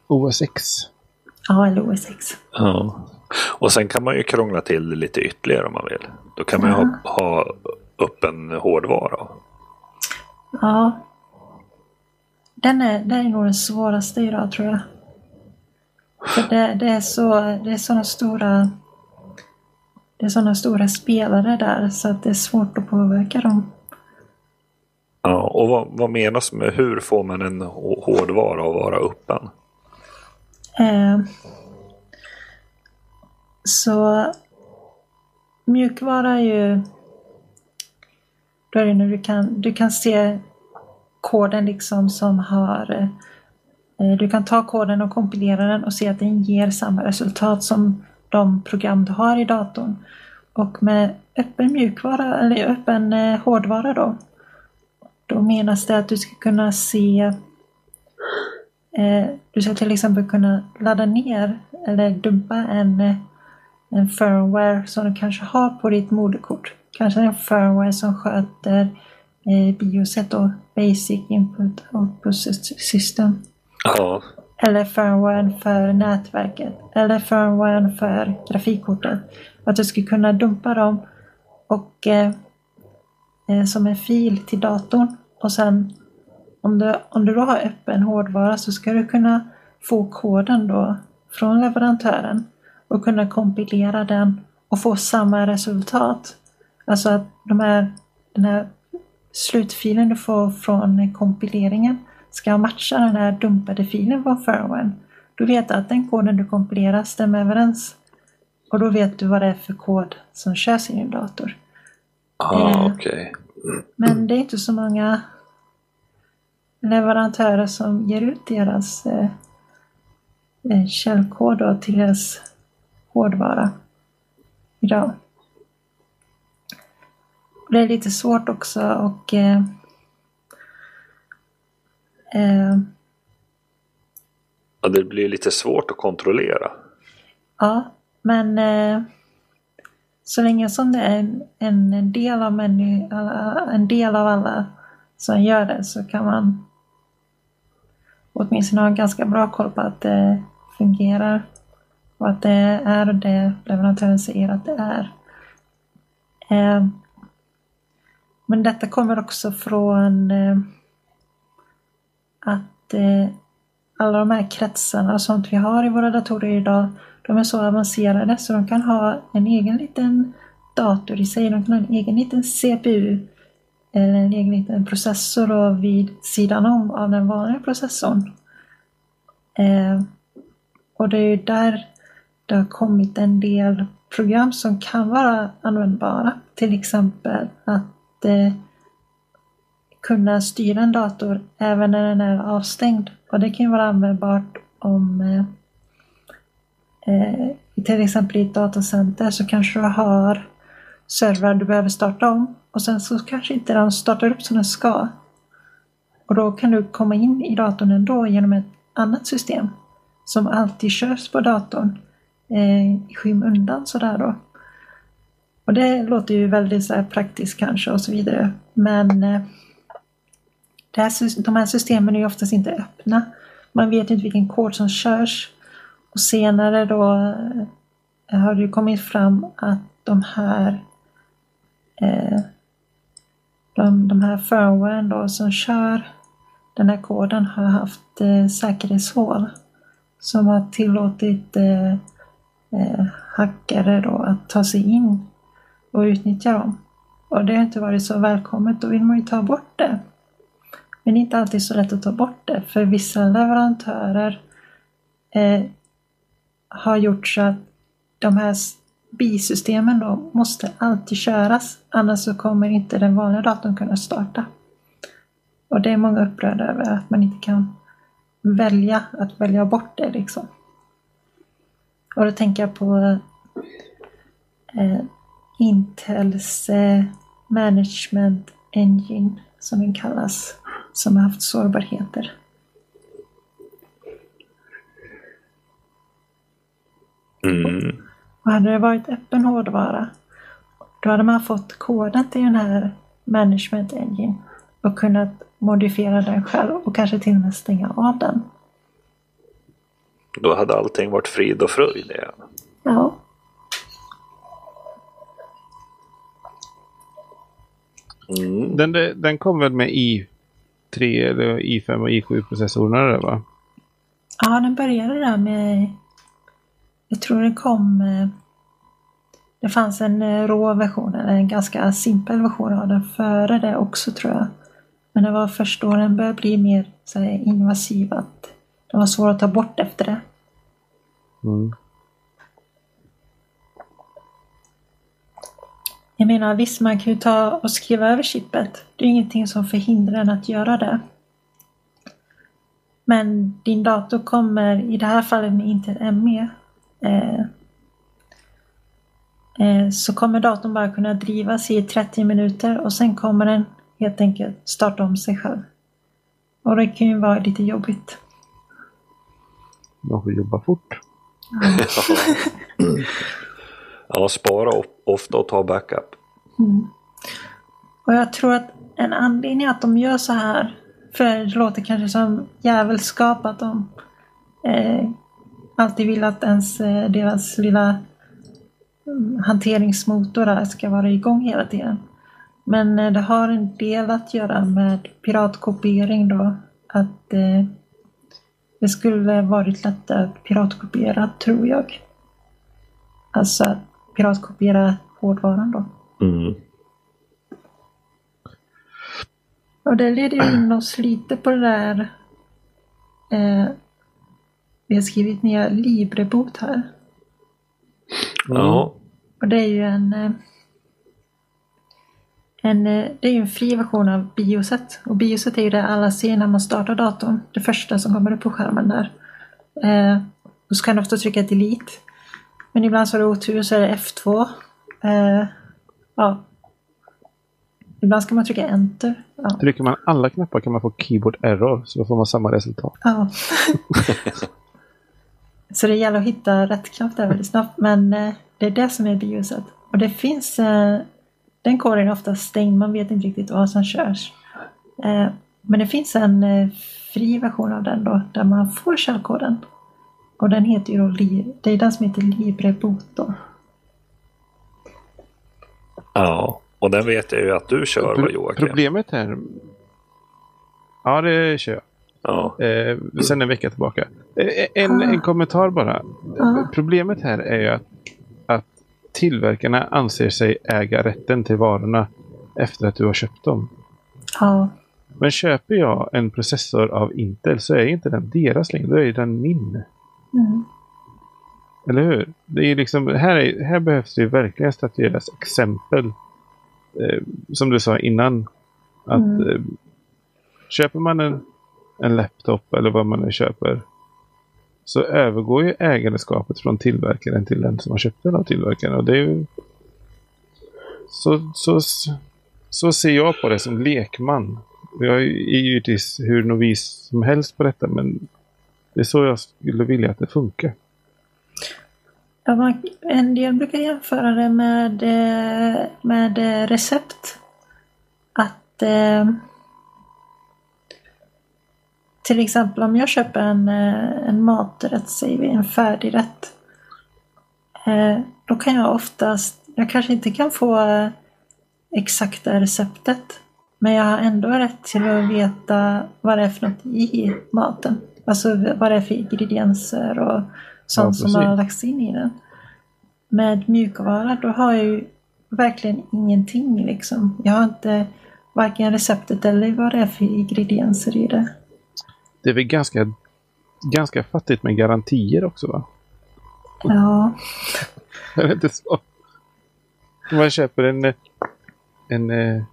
Speaker 2: OS X.
Speaker 3: Ja, eller OS X.
Speaker 1: Ja. Och sen kan man ju krångla till det lite ytterligare om man vill. Då kan man ju ha, ha öppen hårdvara.
Speaker 3: Ja. Den är, den är nog den svåraste idag tror jag. För det, det är så, det är sådana stora det är sådana stora spelare där så att det är svårt att påverka dem.
Speaker 1: Ja, och vad, vad menas med hur får man en hå- hårdvara att vara öppen?
Speaker 3: Eh, så mjukvara är ju då är det när du kan, du kan se koden liksom som har eh, du kan ta koden och kompilera den och se att den ger samma resultat som de program du har i datorn. Och med öppen mjukvara eller öppen eh, hårdvara då då menas det att du ska kunna se eh, du ska till exempel kunna ladda ner eller dumpa en, en firmware som du kanske har på ditt moderkort. Kanske en firmware som sköter eh, BIOSet och Basic Input Output System.
Speaker 1: Ja,
Speaker 3: Eller firmwaren för nätverket. Eller firmwaren för grafikkortet. Att du skulle kunna dumpa dem och eh, eh, som en fil till datorn. Och sen om du, om du då har öppen hårdvara så ska du kunna få koden då från leverantören och kunna kompilera den och få samma resultat. Alltså att de här, den här slutfilen du får från kompileringen ska matcha den här dumpade filen från firmwaren. Du vet att den koden du kompilerar stämmer överens. Och då vet du vad det är för kod som körs i din dator.
Speaker 1: ah,
Speaker 3: Eh.
Speaker 1: okej.
Speaker 3: Men det är inte så många leverantörer som ger ut deras eh, eh, källkod till deras hårdvara idag. Det är lite svårt också och eh, eh,
Speaker 1: Ja, det blir lite svårt att kontrollera.
Speaker 3: Ja, men eh, så länge som det är en, en, del av männi, alla, en del av alla som gör det så kan man åtminstone ha ganska bra koll på att det fungerar och att det är det leverantören säger att det är. Eh, men detta kommer också från eh, att eh, alla de här kretsarna och sånt vi har i våra datorer idag, de är så avancerade så de kan ha en egen liten dator i sig. De kan ha en egen liten CPU eller en egen liten processor då vid sidan om av den vanliga processorn. Eh, och det är ju där det har kommit en del program som kan vara användbara. Till exempel att eh, kunna styra en dator även när den är avstängd. Och det kan ju vara användbart om eh, eh till exempel i ett datacenter så kanske du har servrar du behöver starta om och sen så kanske inte den startar upp som den ska. Och då kan du komma in i datorn ändå genom ett annat system som alltid körs på datorn eh, i skymundan sådär då. Och det låter ju väldigt så här praktiskt kanske och så vidare. Men eh, det här, de här systemen är ju oftast inte öppna. Man vet inte vilken kod som körs. Och senare då eh, har det ju kommit fram att de här eh, de, de här firmwaren då som kör den här koden har haft eh, säkerhetshål som har tillåtit eh, eh, hackare då att ta sig in och utnyttja dem. Och det har inte varit så välkommet, då vill man ju ta bort det. Men det är inte alltid så lätt att ta bort det, för vissa leverantörer eh, har gjort så att de här bisystemen då måste alltid köras, annars så kommer inte den vanliga datorn kunna starta. Och det är många upprörda över att man inte kan välja att välja bort det liksom. Och då tänker jag på eh, Intels eh, Management Engine som den kallas, som har haft sårbarheter.
Speaker 1: Mm.
Speaker 3: Och hade det varit öppen hårdvara, då hade man fått koden till den här Management Engine och kunnat modifiera den själv och kanske till och med stänga av den.
Speaker 1: Då hade allting varit frid och fröjd igen.
Speaker 3: Ja,
Speaker 1: Mm.
Speaker 2: Den, den kom väl med i3 eller i5 och i7-processorerna där va?
Speaker 3: ja den började där med... Jag tror det kom... eh, Det fanns en eh, rå version, eller en ganska simpel version av den före det också tror jag. Men det var först då den började bli mer så här, invasiv att den var svår att ta bort efter det.
Speaker 2: Mm.
Speaker 3: Jag menar visst, man kan ju ta och skriva över chippet. Det är ingenting som förhindrar en att göra det. Men din dator kommer, i det här fallet med Intel ME, eh, eh, så kommer datorn bara kunna drivas i 30 minuter och sen kommer den helt enkelt starta om sig själv. Och det kan ju vara lite jobbigt.
Speaker 2: Man får jobba fort.
Speaker 1: Ja, spara ofta och ta backup.
Speaker 3: Och jag tror att en anledning att de gör så här, för det låter kanske som djävulskap att de eh, alltid vill att ens, eh, deras lilla mm, hanteringsmotor där ska vara igång hela tiden. Men eh, det har en del att göra med piratkopiering då. Att eh, det skulle varit lättare att piratkopiera, tror jag. Alltså att piratkopiera hårdvaran då.
Speaker 1: Mm.
Speaker 3: Och det leder ju in oss lite på det där. Eh, vi har skrivit ner Librebot här.
Speaker 1: Ja.
Speaker 3: Och det är ju en, eh, en, eh, det är ju en fri version av Bioset. Och Bioset är ju det alla ser när man startar datorn. Det första som kommer upp på skärmen där. Eh, och så kan du ofta trycka delete. Men ibland så har du otur så är det F2. Eh, ja. Ibland ska man trycka enter. Ja.
Speaker 2: Trycker man alla knappar kan man få keyboard error. Så då får man samma resultat.
Speaker 3: Ja. så det gäller att hitta rätt knapp där väldigt snabbt. Men eh, det är det som är bioset. Och det finns, eh, den koden är ofta stängd, man vet inte riktigt vad som körs. Eh, men det finns en eh, fri version av den då, där man får källkoden. Och den heter ju då, Li- det är den som heter LibreBoot då.
Speaker 1: ja, och den vet jag ju att du kör
Speaker 2: Pro-
Speaker 1: Joakim?
Speaker 2: Problemet här... Ja, det kör jag.
Speaker 1: Ja.
Speaker 2: Eh, sen en vecka tillbaka. Eh, en, en kommentar bara.
Speaker 3: Ja.
Speaker 2: Problemet här är ju att tillverkarna anser sig äga rätten till varorna efter att du har köpt dem.
Speaker 3: Ja,
Speaker 2: Men köper jag en processor av Intel så är inte den deras längre. Då är den min.
Speaker 3: mm.
Speaker 2: Eller hur? Det är liksom, här, är, här behövs det verkligen statueras exempel. Eh, som du sa innan. Att
Speaker 3: Mm.
Speaker 2: eh, köper man en, en laptop eller vad man nu köper. Så övergår ju ägandeskapet från tillverkaren till den som har köpt den av tillverkaren. Och det är ju, så, så, så ser jag på det som lekman. Jag är ju givetvis hur novis som helst på detta men det är så jag skulle vilja att det funkar.
Speaker 3: Ja, man, en del brukar jämföra det med, eh, med eh, recept. Att eh, till exempel om jag köper en, eh, en maträtt, säger vi, en färdigrätt. Eh, då kan jag oftast, jag kanske inte kan få eh, exakta receptet. Men jag har ändå rätt till att veta vad det är för något i maten. Alltså vad det är för ingredienser och sånt som
Speaker 2: precis.
Speaker 3: har lagts in i den. Med mjukvara då har jag ju verkligen ingenting liksom. Jag har inte varken receptet eller vad det är för ingredienser i det.
Speaker 2: Det är väl ganska, ganska fattigt med garantier också va?
Speaker 3: Ja,
Speaker 2: Är det inte så? Om man köper en... en eh,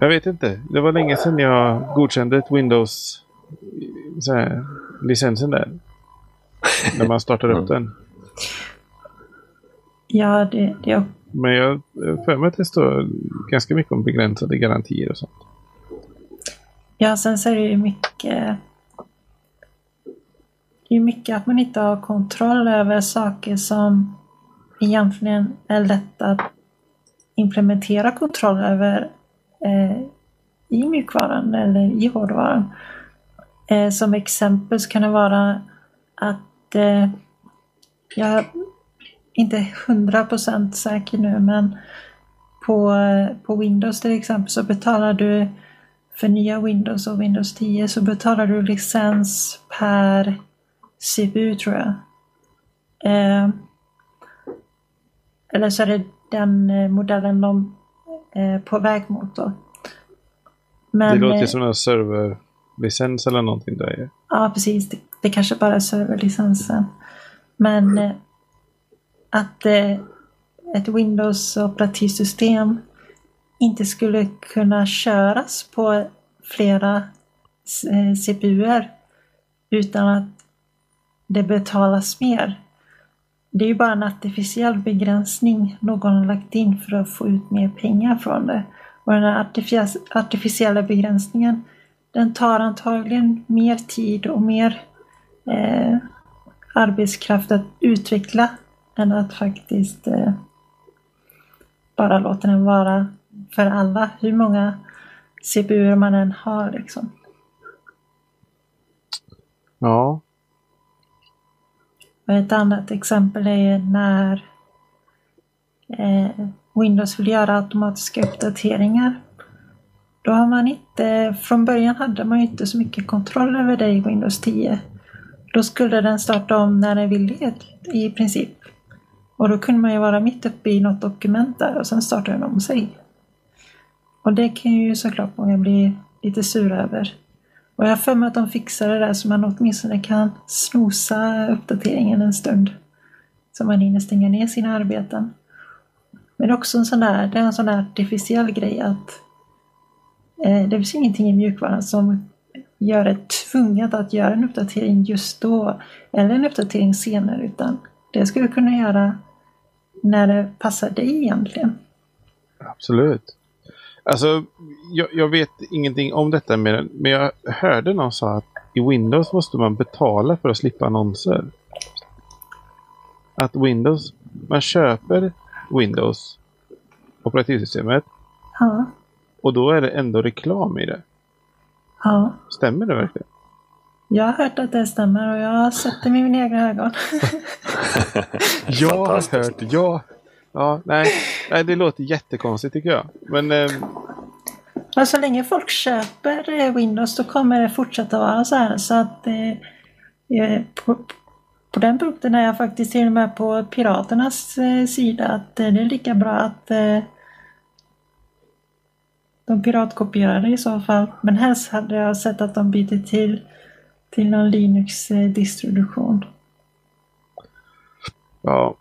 Speaker 2: jag vet inte. Det var länge sedan jag godkände ett Windows så här, licensen där. När man startar upp den.
Speaker 3: ja det, det,
Speaker 2: Men jag jag för mig att det står ganska mycket om begränsade garantier och sånt
Speaker 3: ja sen så är det ju mycket det är mycket att man inte har kontroll över saker som egentligen är lätt att implementera kontroll över eh, i mjukvaran eller i hårdvaran. Eh, som exempel så kan det vara att eh, jag är inte 100% säker nu men på, eh, på Windows till exempel så betalar du för nya Windows och Windows 10 så betalar du licens per CPU tror jag. Eh, eller så är det den eh, modellen de är på väg mot då. Men,
Speaker 2: det låter
Speaker 3: eh,
Speaker 2: som en serverlicens eller någonting där.
Speaker 3: Ja, precis. Det, det kanske bara är serverlicensen. Men eh, att eh, ett Windows operativsystem inte skulle kunna köras på flera eh, CPUer utan att det betalas mer. Det är ju bara en artificiell begränsning någon har lagt in för att få ut mer pengar från det. Och den här artificiella begränsningen, den tar antagligen mer tid och mer eh, arbetskraft att utveckla än att faktiskt eh, bara låta den vara för alla. Hur många CPUer man än har liksom.
Speaker 2: Ja.
Speaker 3: Och ett annat exempel är när eh, Windows vill göra automatiska uppdateringar. Då har man inte, från början hade man inte så mycket kontroll över det i Windows 10. Då skulle den starta om när den ville i princip. Och då kunde man ju vara mitt uppe i något dokument där och sen startar den om sig. Och det kan ju såklart många bli lite sura över. Och jag har för mig att de fixar det där så man åtminstone kan snosa uppdateringen en stund. Så man hinner stänga ner sina arbeten. Men också en sån där, det är en sån där artificiell grej att eh, det finns ingenting i mjukvaran som gör det tvunget att göra en uppdatering just då eller en uppdatering senare utan det skulle du kunna göra när det passar dig egentligen.
Speaker 2: Absolut. Alltså, jag, jag vet ingenting om detta mer, men jag hörde någon säga att i Windows måste man betala för att slippa annonser. Att Windows, man köper Windows operativsystemet
Speaker 3: Ja,
Speaker 2: och då är det ändå reklam i det.
Speaker 3: ja.
Speaker 2: Stämmer det verkligen?
Speaker 3: Jag har hört att det stämmer och jag har sett det med mina egna ögon.
Speaker 2: Jag har hört, ja. Ja, nej, nej, det låter jättekonstigt tycker jag. Men eh,
Speaker 3: Men så länge folk köper eh, Windows då kommer det fortsätta vara så här. Så att eh, eh, på, på den punkten är jag faktiskt till och med på Piraternas eh, sida att eh, det är lika bra att de piratkopierar det i så fall. Men helst hade jag sett att de byter till, till någon Linux-distribution.
Speaker 2: ja.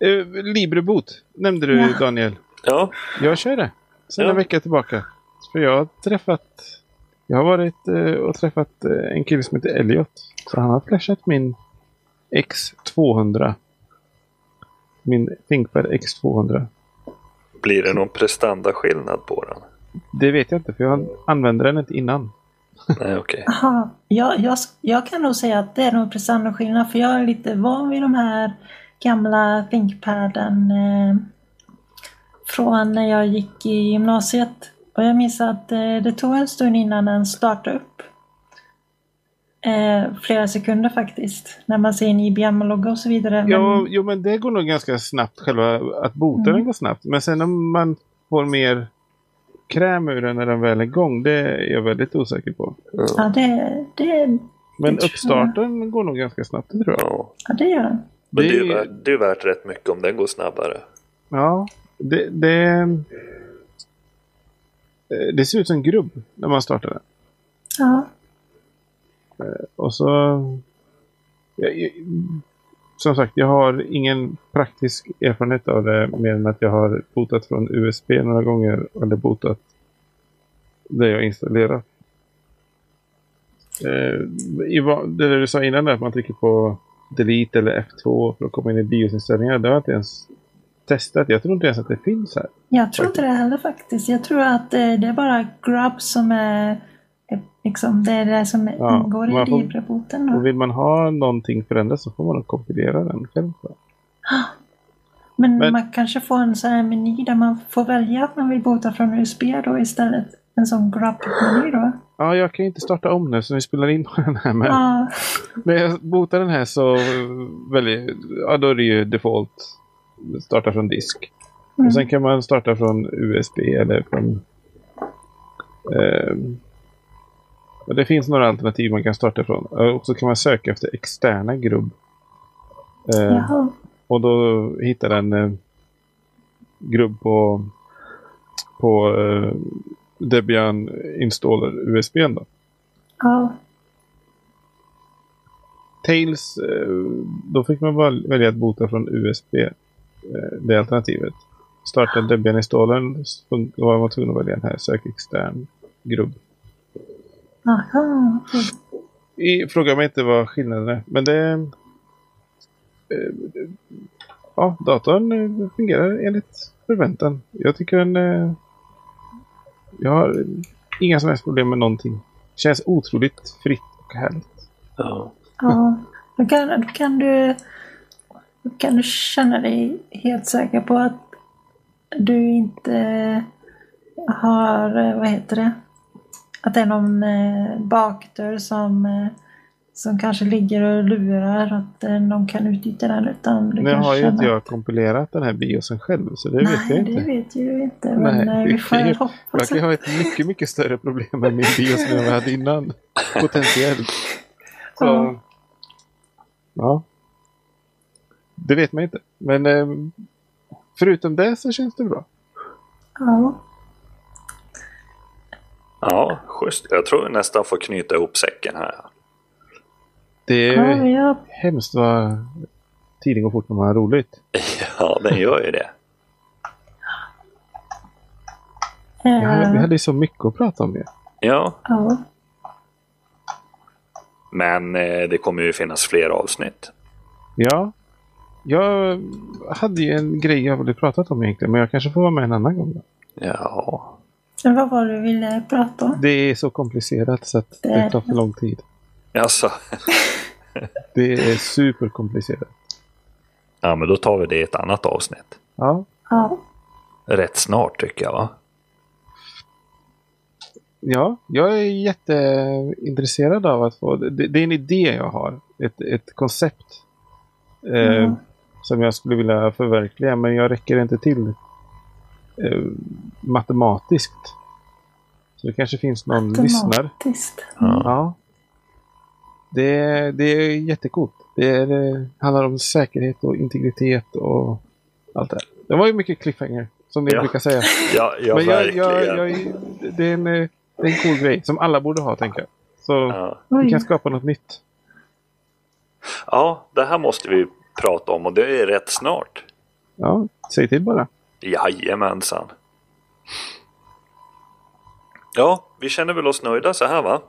Speaker 2: Eh, Libreboot nämnde du
Speaker 3: Ja.
Speaker 2: Daniel.
Speaker 1: Ja,
Speaker 2: Jag kör det. Sen
Speaker 1: Ja.
Speaker 2: en vecka tillbaka. För jag har träffat... Jag har varit eh, och träffat eh, en kille som heter Elliot. Så han har flashat min X200. Min ThinkPad X200.
Speaker 1: blir det någon prestandaskillnad på den?
Speaker 2: Det vet jag inte för jag använde den inte innan.
Speaker 1: Nej, okej.
Speaker 3: Aha, jag, jag, jag kan nog säga att det är nog prestandaskillnad för jag är lite van vid de här gamla ThinkPaden eh, från när jag gick i gymnasiet. Och jag minns att eh, det tog en stund innan den startade upp. Eh, flera sekunder faktiskt. När man ser en IBM-logga och så vidare. Men,
Speaker 2: Ja, jo, men det går nog ganska snabbt själva att bota
Speaker 3: Mm.
Speaker 2: den går snabbt. Men sen om man får mer kräm ur den när den väl är igång, det är jag väldigt osäker på.
Speaker 3: ja, det, det,
Speaker 2: Men
Speaker 3: Det
Speaker 2: uppstarten går nog ganska snabbt, det tror jag.
Speaker 1: Ja.
Speaker 3: ja, det gör den.
Speaker 1: Men det är, ju
Speaker 2: Det-
Speaker 1: värt, det är värt rätt mycket om den går snabbare.
Speaker 2: Ja, det, det, eh, det ser ut som en grubb när man startar den.
Speaker 3: Ja,
Speaker 2: Och så... Jag, som sagt, jag har ingen praktisk erfarenhet av det mer än att jag har botat från USB några gånger eller botat det jag installerat. Eh, i, det du sa innan där, att man trycker på delete eller F2 för att komma in i BIOS-inställningar. Det har jag inte ens testat. Jag tror inte ens att det finns här.
Speaker 3: jag tror inte det heller faktiskt. Jag tror att eh, det är bara Grub som är eh, liksom, det är det som
Speaker 2: Ja,
Speaker 3: ingår i libreboten.
Speaker 2: Och vill man ha någonting förändrat så får man kompilera den själv. jag.
Speaker 3: Men,
Speaker 2: Men-
Speaker 3: man kanske får en sån här meny där man får välja att man vill bota från USB då istället. En sån grub-meny då.
Speaker 2: Ja, jag kan inte starta om nu så vi spelar in på den här. Men
Speaker 3: Ja,
Speaker 2: när jag botar den här så väljer, ja då är det ju default. Starta från disk.
Speaker 3: Mm.
Speaker 2: Och sen kan man starta från USB eller från... ehm, och det finns några alternativ man kan starta från. Och så kan man söka efter externa grubb. Eh, och då hittar den eh, grubb på, på eh, Debian installer USB då.
Speaker 3: Ja,
Speaker 2: Tails, eh, då fick man bara välja att bota från USB. eh, Det alternativet. Starta Debian installern, så då var man tvungen att välja den här sök extern grubb.
Speaker 3: aha.
Speaker 2: I, fråga mig inte vad skillnaden är, men det... Eh, ja, datorn fungerar enligt förväntan. Jag tycker den... Jag har inga som helst problem med någonting. Känns otroligt fritt och härligt.
Speaker 1: Ja.
Speaker 3: Ja, då kan, då kan du då kan du känna dig helt säker på att du inte har, vad heter det, att det är någon eh, bakdörr som, eh, som kanske ligger och lurar att eh, någon kan utnyttja den. Utan du
Speaker 2: Nu har ju inte jag
Speaker 3: att-
Speaker 2: kompilerat den här biosen själv, så det
Speaker 3: Nej,
Speaker 2: vet jag
Speaker 3: det
Speaker 2: inte.
Speaker 3: vet ju inte. Men
Speaker 2: Nej,
Speaker 3: eh, vi
Speaker 2: det
Speaker 3: får
Speaker 2: ju-
Speaker 3: hoppas
Speaker 2: Jag kan ha ett mycket, mycket större problem med min bios än vad jag hade innan. Potentiellt. Så,
Speaker 3: Ja.
Speaker 2: ja. Det vet man inte. Men eh, förutom det så känns det bra.
Speaker 3: Ja.
Speaker 1: ja, schysst. Jag tror vi nästan får knyta ihop säcken här.
Speaker 2: Det
Speaker 3: Ja,
Speaker 2: är
Speaker 3: ja,
Speaker 2: hemskt vad tiden går fort när man har roligt.
Speaker 1: Ja, den gör ju det.
Speaker 2: Hade- Vi
Speaker 3: eh,
Speaker 2: hade ju så mycket att prata om ju.
Speaker 1: Ja,
Speaker 3: ja.
Speaker 1: men eh, det kommer ju finnas fler avsnitt.
Speaker 2: Ja. Jag hade ju en grej jag ville prata om egentligen, men jag kanske får vara med en annan gång. Då.
Speaker 1: Ja,
Speaker 3: Men Vad var det du ville prata om?
Speaker 2: Det är så komplicerat så att
Speaker 3: Det
Speaker 2: det tar för lång tid.
Speaker 1: Alltså.
Speaker 2: Det är superkomplicerat.
Speaker 1: Ja, men då tar vi det i ett annat avsnitt.
Speaker 2: Ja,
Speaker 3: Ja.
Speaker 1: Rätt snart tycker jag va?
Speaker 2: ja, jag är jätteintresserad av att få... Det, det är en idé jag har. Ett, ett koncept. Eh,
Speaker 3: Mm.
Speaker 2: Som jag skulle vilja förverkliga, men jag räcker inte till eh, matematiskt. Så det kanske finns någon lyssnare.
Speaker 1: Ja.
Speaker 2: Ja. Det, är- det är jättecoolt. Det är, eh, handlar om säkerhet och integritet och allt det. Det var ju mycket cliffhanger, som ni
Speaker 1: Ja.
Speaker 2: brukar säga.
Speaker 1: Ja, ja
Speaker 2: Men jag, jag, jag, det, är en, eh, det är en cool grej som alla borde ha, tänker jag. Så
Speaker 1: Ja.
Speaker 2: vi kan skapa något nytt.
Speaker 1: ja, det här måste vi prata om och det är rätt snart.
Speaker 2: Ja, säg till bara.
Speaker 1: Jajamensan. Ja, vi känner väl oss nöjda så här va?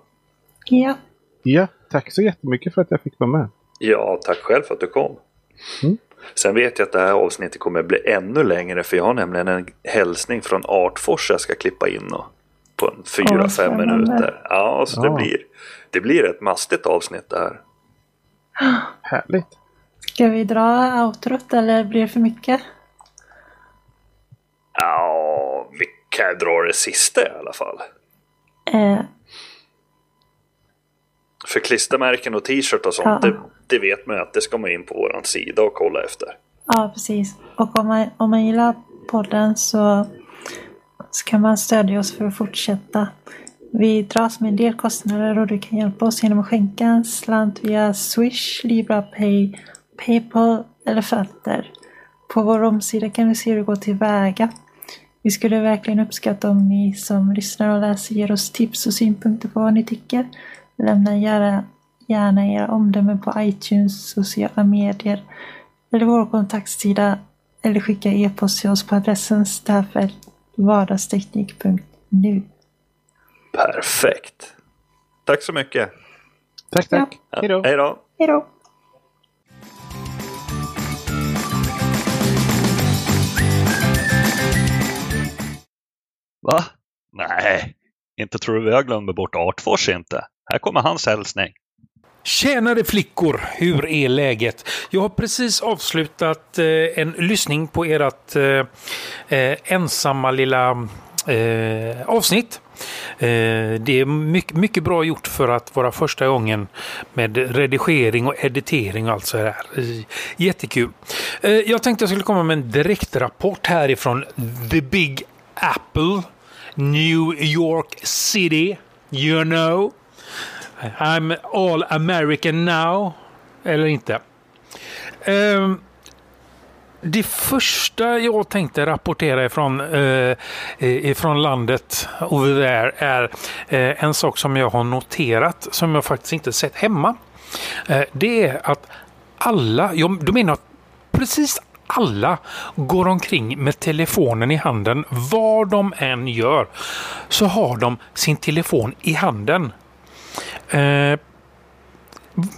Speaker 3: Ja.
Speaker 2: Ja, tack så jättemycket för att jag fick vara med.
Speaker 1: Ja, tack själv för att du kom.
Speaker 2: Mm.
Speaker 1: Sen vet jag att det här avsnittet kommer bli ännu längre för jag har nämligen en hälsning från Artfors jag ska klippa in och på en 4-5
Speaker 3: spännande.
Speaker 1: minuter. Ja, så
Speaker 2: Ja.
Speaker 1: Det, blir, det blir ett mastigt avsnitt det här.
Speaker 2: Härligt.
Speaker 3: Ska vi dra outrot eller blir det för mycket?
Speaker 1: Ja, vi kan dra det sista i alla fall.
Speaker 3: Eh,
Speaker 1: För klistermärken och t-shirt och sånt,
Speaker 3: Ja.
Speaker 1: det, det vet man ju att det ska man in på våran sida och kolla efter.
Speaker 3: ja, precis. Och om man, om man gillar podden så, så kan man stödja oss för att fortsätta. Vi dras med en del kostnader och du kan hjälpa oss genom att skänka en slant via Swish, LibraPay, Paypal eller Fatter. På vår omsida kan du se hur det går tillväga. Vi skulle verkligen uppskatta om ni som lyssnar och läser ger oss tips och synpunkter på vad ni tycker. Lämna gärna, gärna era omdömen på iTunes, sociala medier eller vår kontaktsida eller skicka e-post till oss på adressen staff.vardagsteknik.nu.
Speaker 1: Perfekt. Tack så mycket.
Speaker 2: Tack, tack.
Speaker 1: Ja,
Speaker 2: Hej då.
Speaker 1: Hej då.
Speaker 3: Hej då!
Speaker 1: Va? Nej, inte tror du jag glömde bort Artfors inte. Här kommer hans hälsning.
Speaker 4: Tjenare flickor, hur är läget? Jag har precis avslutat eh, en lyssning på ert eh, eh, ensamma lilla eh, avsnitt. Eh, det är mycket, mycket bra gjort för att vara första gången med redigering och editering och allt så här. Eh, jättekul. Eh, jag tänkte jag skulle komma med en direktrapport härifrån The Big Apple, New York City, you know. I'm all American now. Eller inte. Um, det första jag tänkte rapportera ifrån, eh, ifrån landet over there är eh, en sak som jag har noterat som jag faktiskt inte sett hemma. Eh, det är att alla, jag, du menar precis alla går omkring med telefonen i handen. Vad de än gör så har de sin telefon i handen. Eh,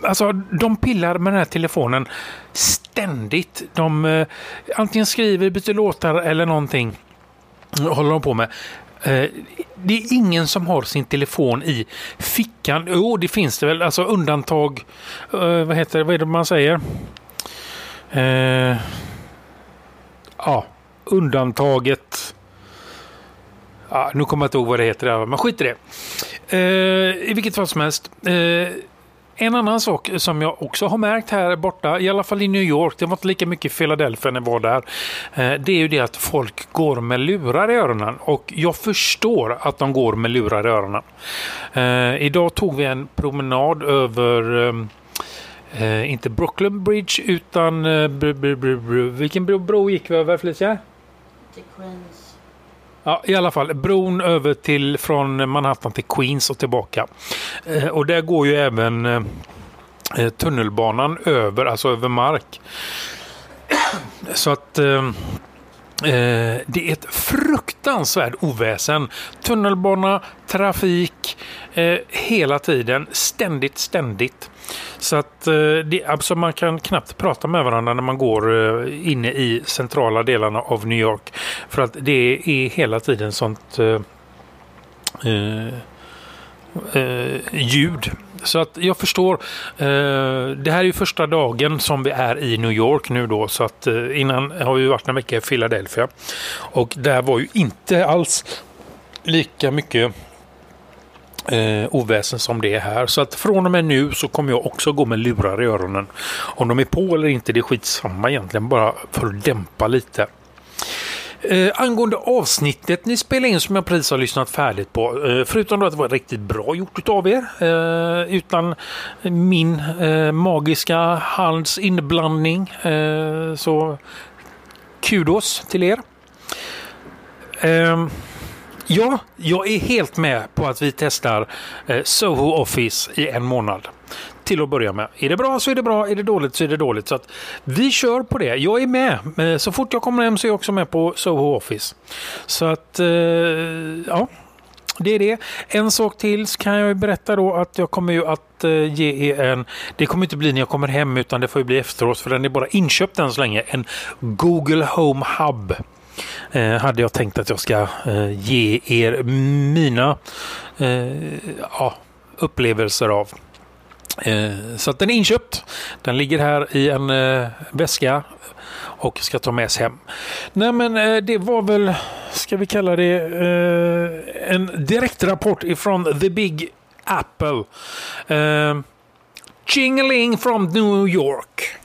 Speaker 4: alltså, de pillar med den här telefonen ständigt. De eh, antingen skriver, byter låtar eller någonting. Håller de på med. Eh, det är ingen som har sin telefon i fickan. Jo, det finns det väl. Alltså undantag. Eh, vad heter det? Vad är det man säger? Eh, ja, undantaget. Ja, nu kommer jag inte ihåg vad det heter, men skit i det. Eh, I vilket fall som helst. Eh, en annan sak som jag också har märkt här borta, i alla fall i New York, det var inte lika mycket i Philadelphia när jag var där. Eh, det är ju det att folk går med lurar i öronen och jag förstår att de går med lurar i öronen. Eh, idag tog vi en promenad över eh, eh inte Brooklyn Bridge utan eh, br, br, br, vilken bro, bro gick vi över Felicia? The Queens. Ja, i alla fall bron över till från Manhattan till Queens och tillbaka. Eh, och där går ju även eh, eh tunnelbanan över, alltså över mark. Så att eh, eh det är ett fruktansvärd oväsen. Tunnelbana, trafik, eh, hela tiden, ständigt, ständigt. Så att eh, det, alltså man kan knappt prata med varandra när man går eh, inne i centrala delarna av New York. För att det är hela tiden sånt eh, eh, eh ljud. Så att jag förstår. Eh, det här är ju första dagen som vi är i New York nu då. Så att eh, innan har vi varit en vecka i Philadelphia. Och där var ju inte alls lika mycket eh, oväsen som det är här. Så att från och med nu så kommer jag också gå med lurar i öronen. Om de är på eller inte, det är skitsamma egentligen. Bara för att dämpa lite. Eh, angående avsnittet ni spelade in som jag precis har lyssnat färdigt på. Eh, förutom att det var riktigt bra gjort av er. Eh, utan min eh, magiska hands inblandning. Eh, så kudos till er. Eh, Ja, jag är helt med på att vi testar eh, Soho Office i en månad. Till att börja med. Är det bra så är det bra, är det dåligt så är det dåligt. Så att vi kör på det. Jag är med. Eh, så fort jag kommer hem så är jag också med på Soho Office. Så att, eh, ja. Det är det. En sak till så kan jag berätta då att jag kommer ju att eh, ge er en... Det kommer inte bli när jag kommer hem utan det får ju bli efteråt för den är bara inköpt än så länge. En Google Home Hub eh, hade jag tänkt att jag ska eh, ge er mina eh, ja, upplevelser av. Eh, så att den är inköpt. Den ligger här i en eh, väska och ska ta med sig hem. Nej men eh, det var väl, ska vi kalla det, en direktrapport ifrån The Big Apple. Jingling from New York.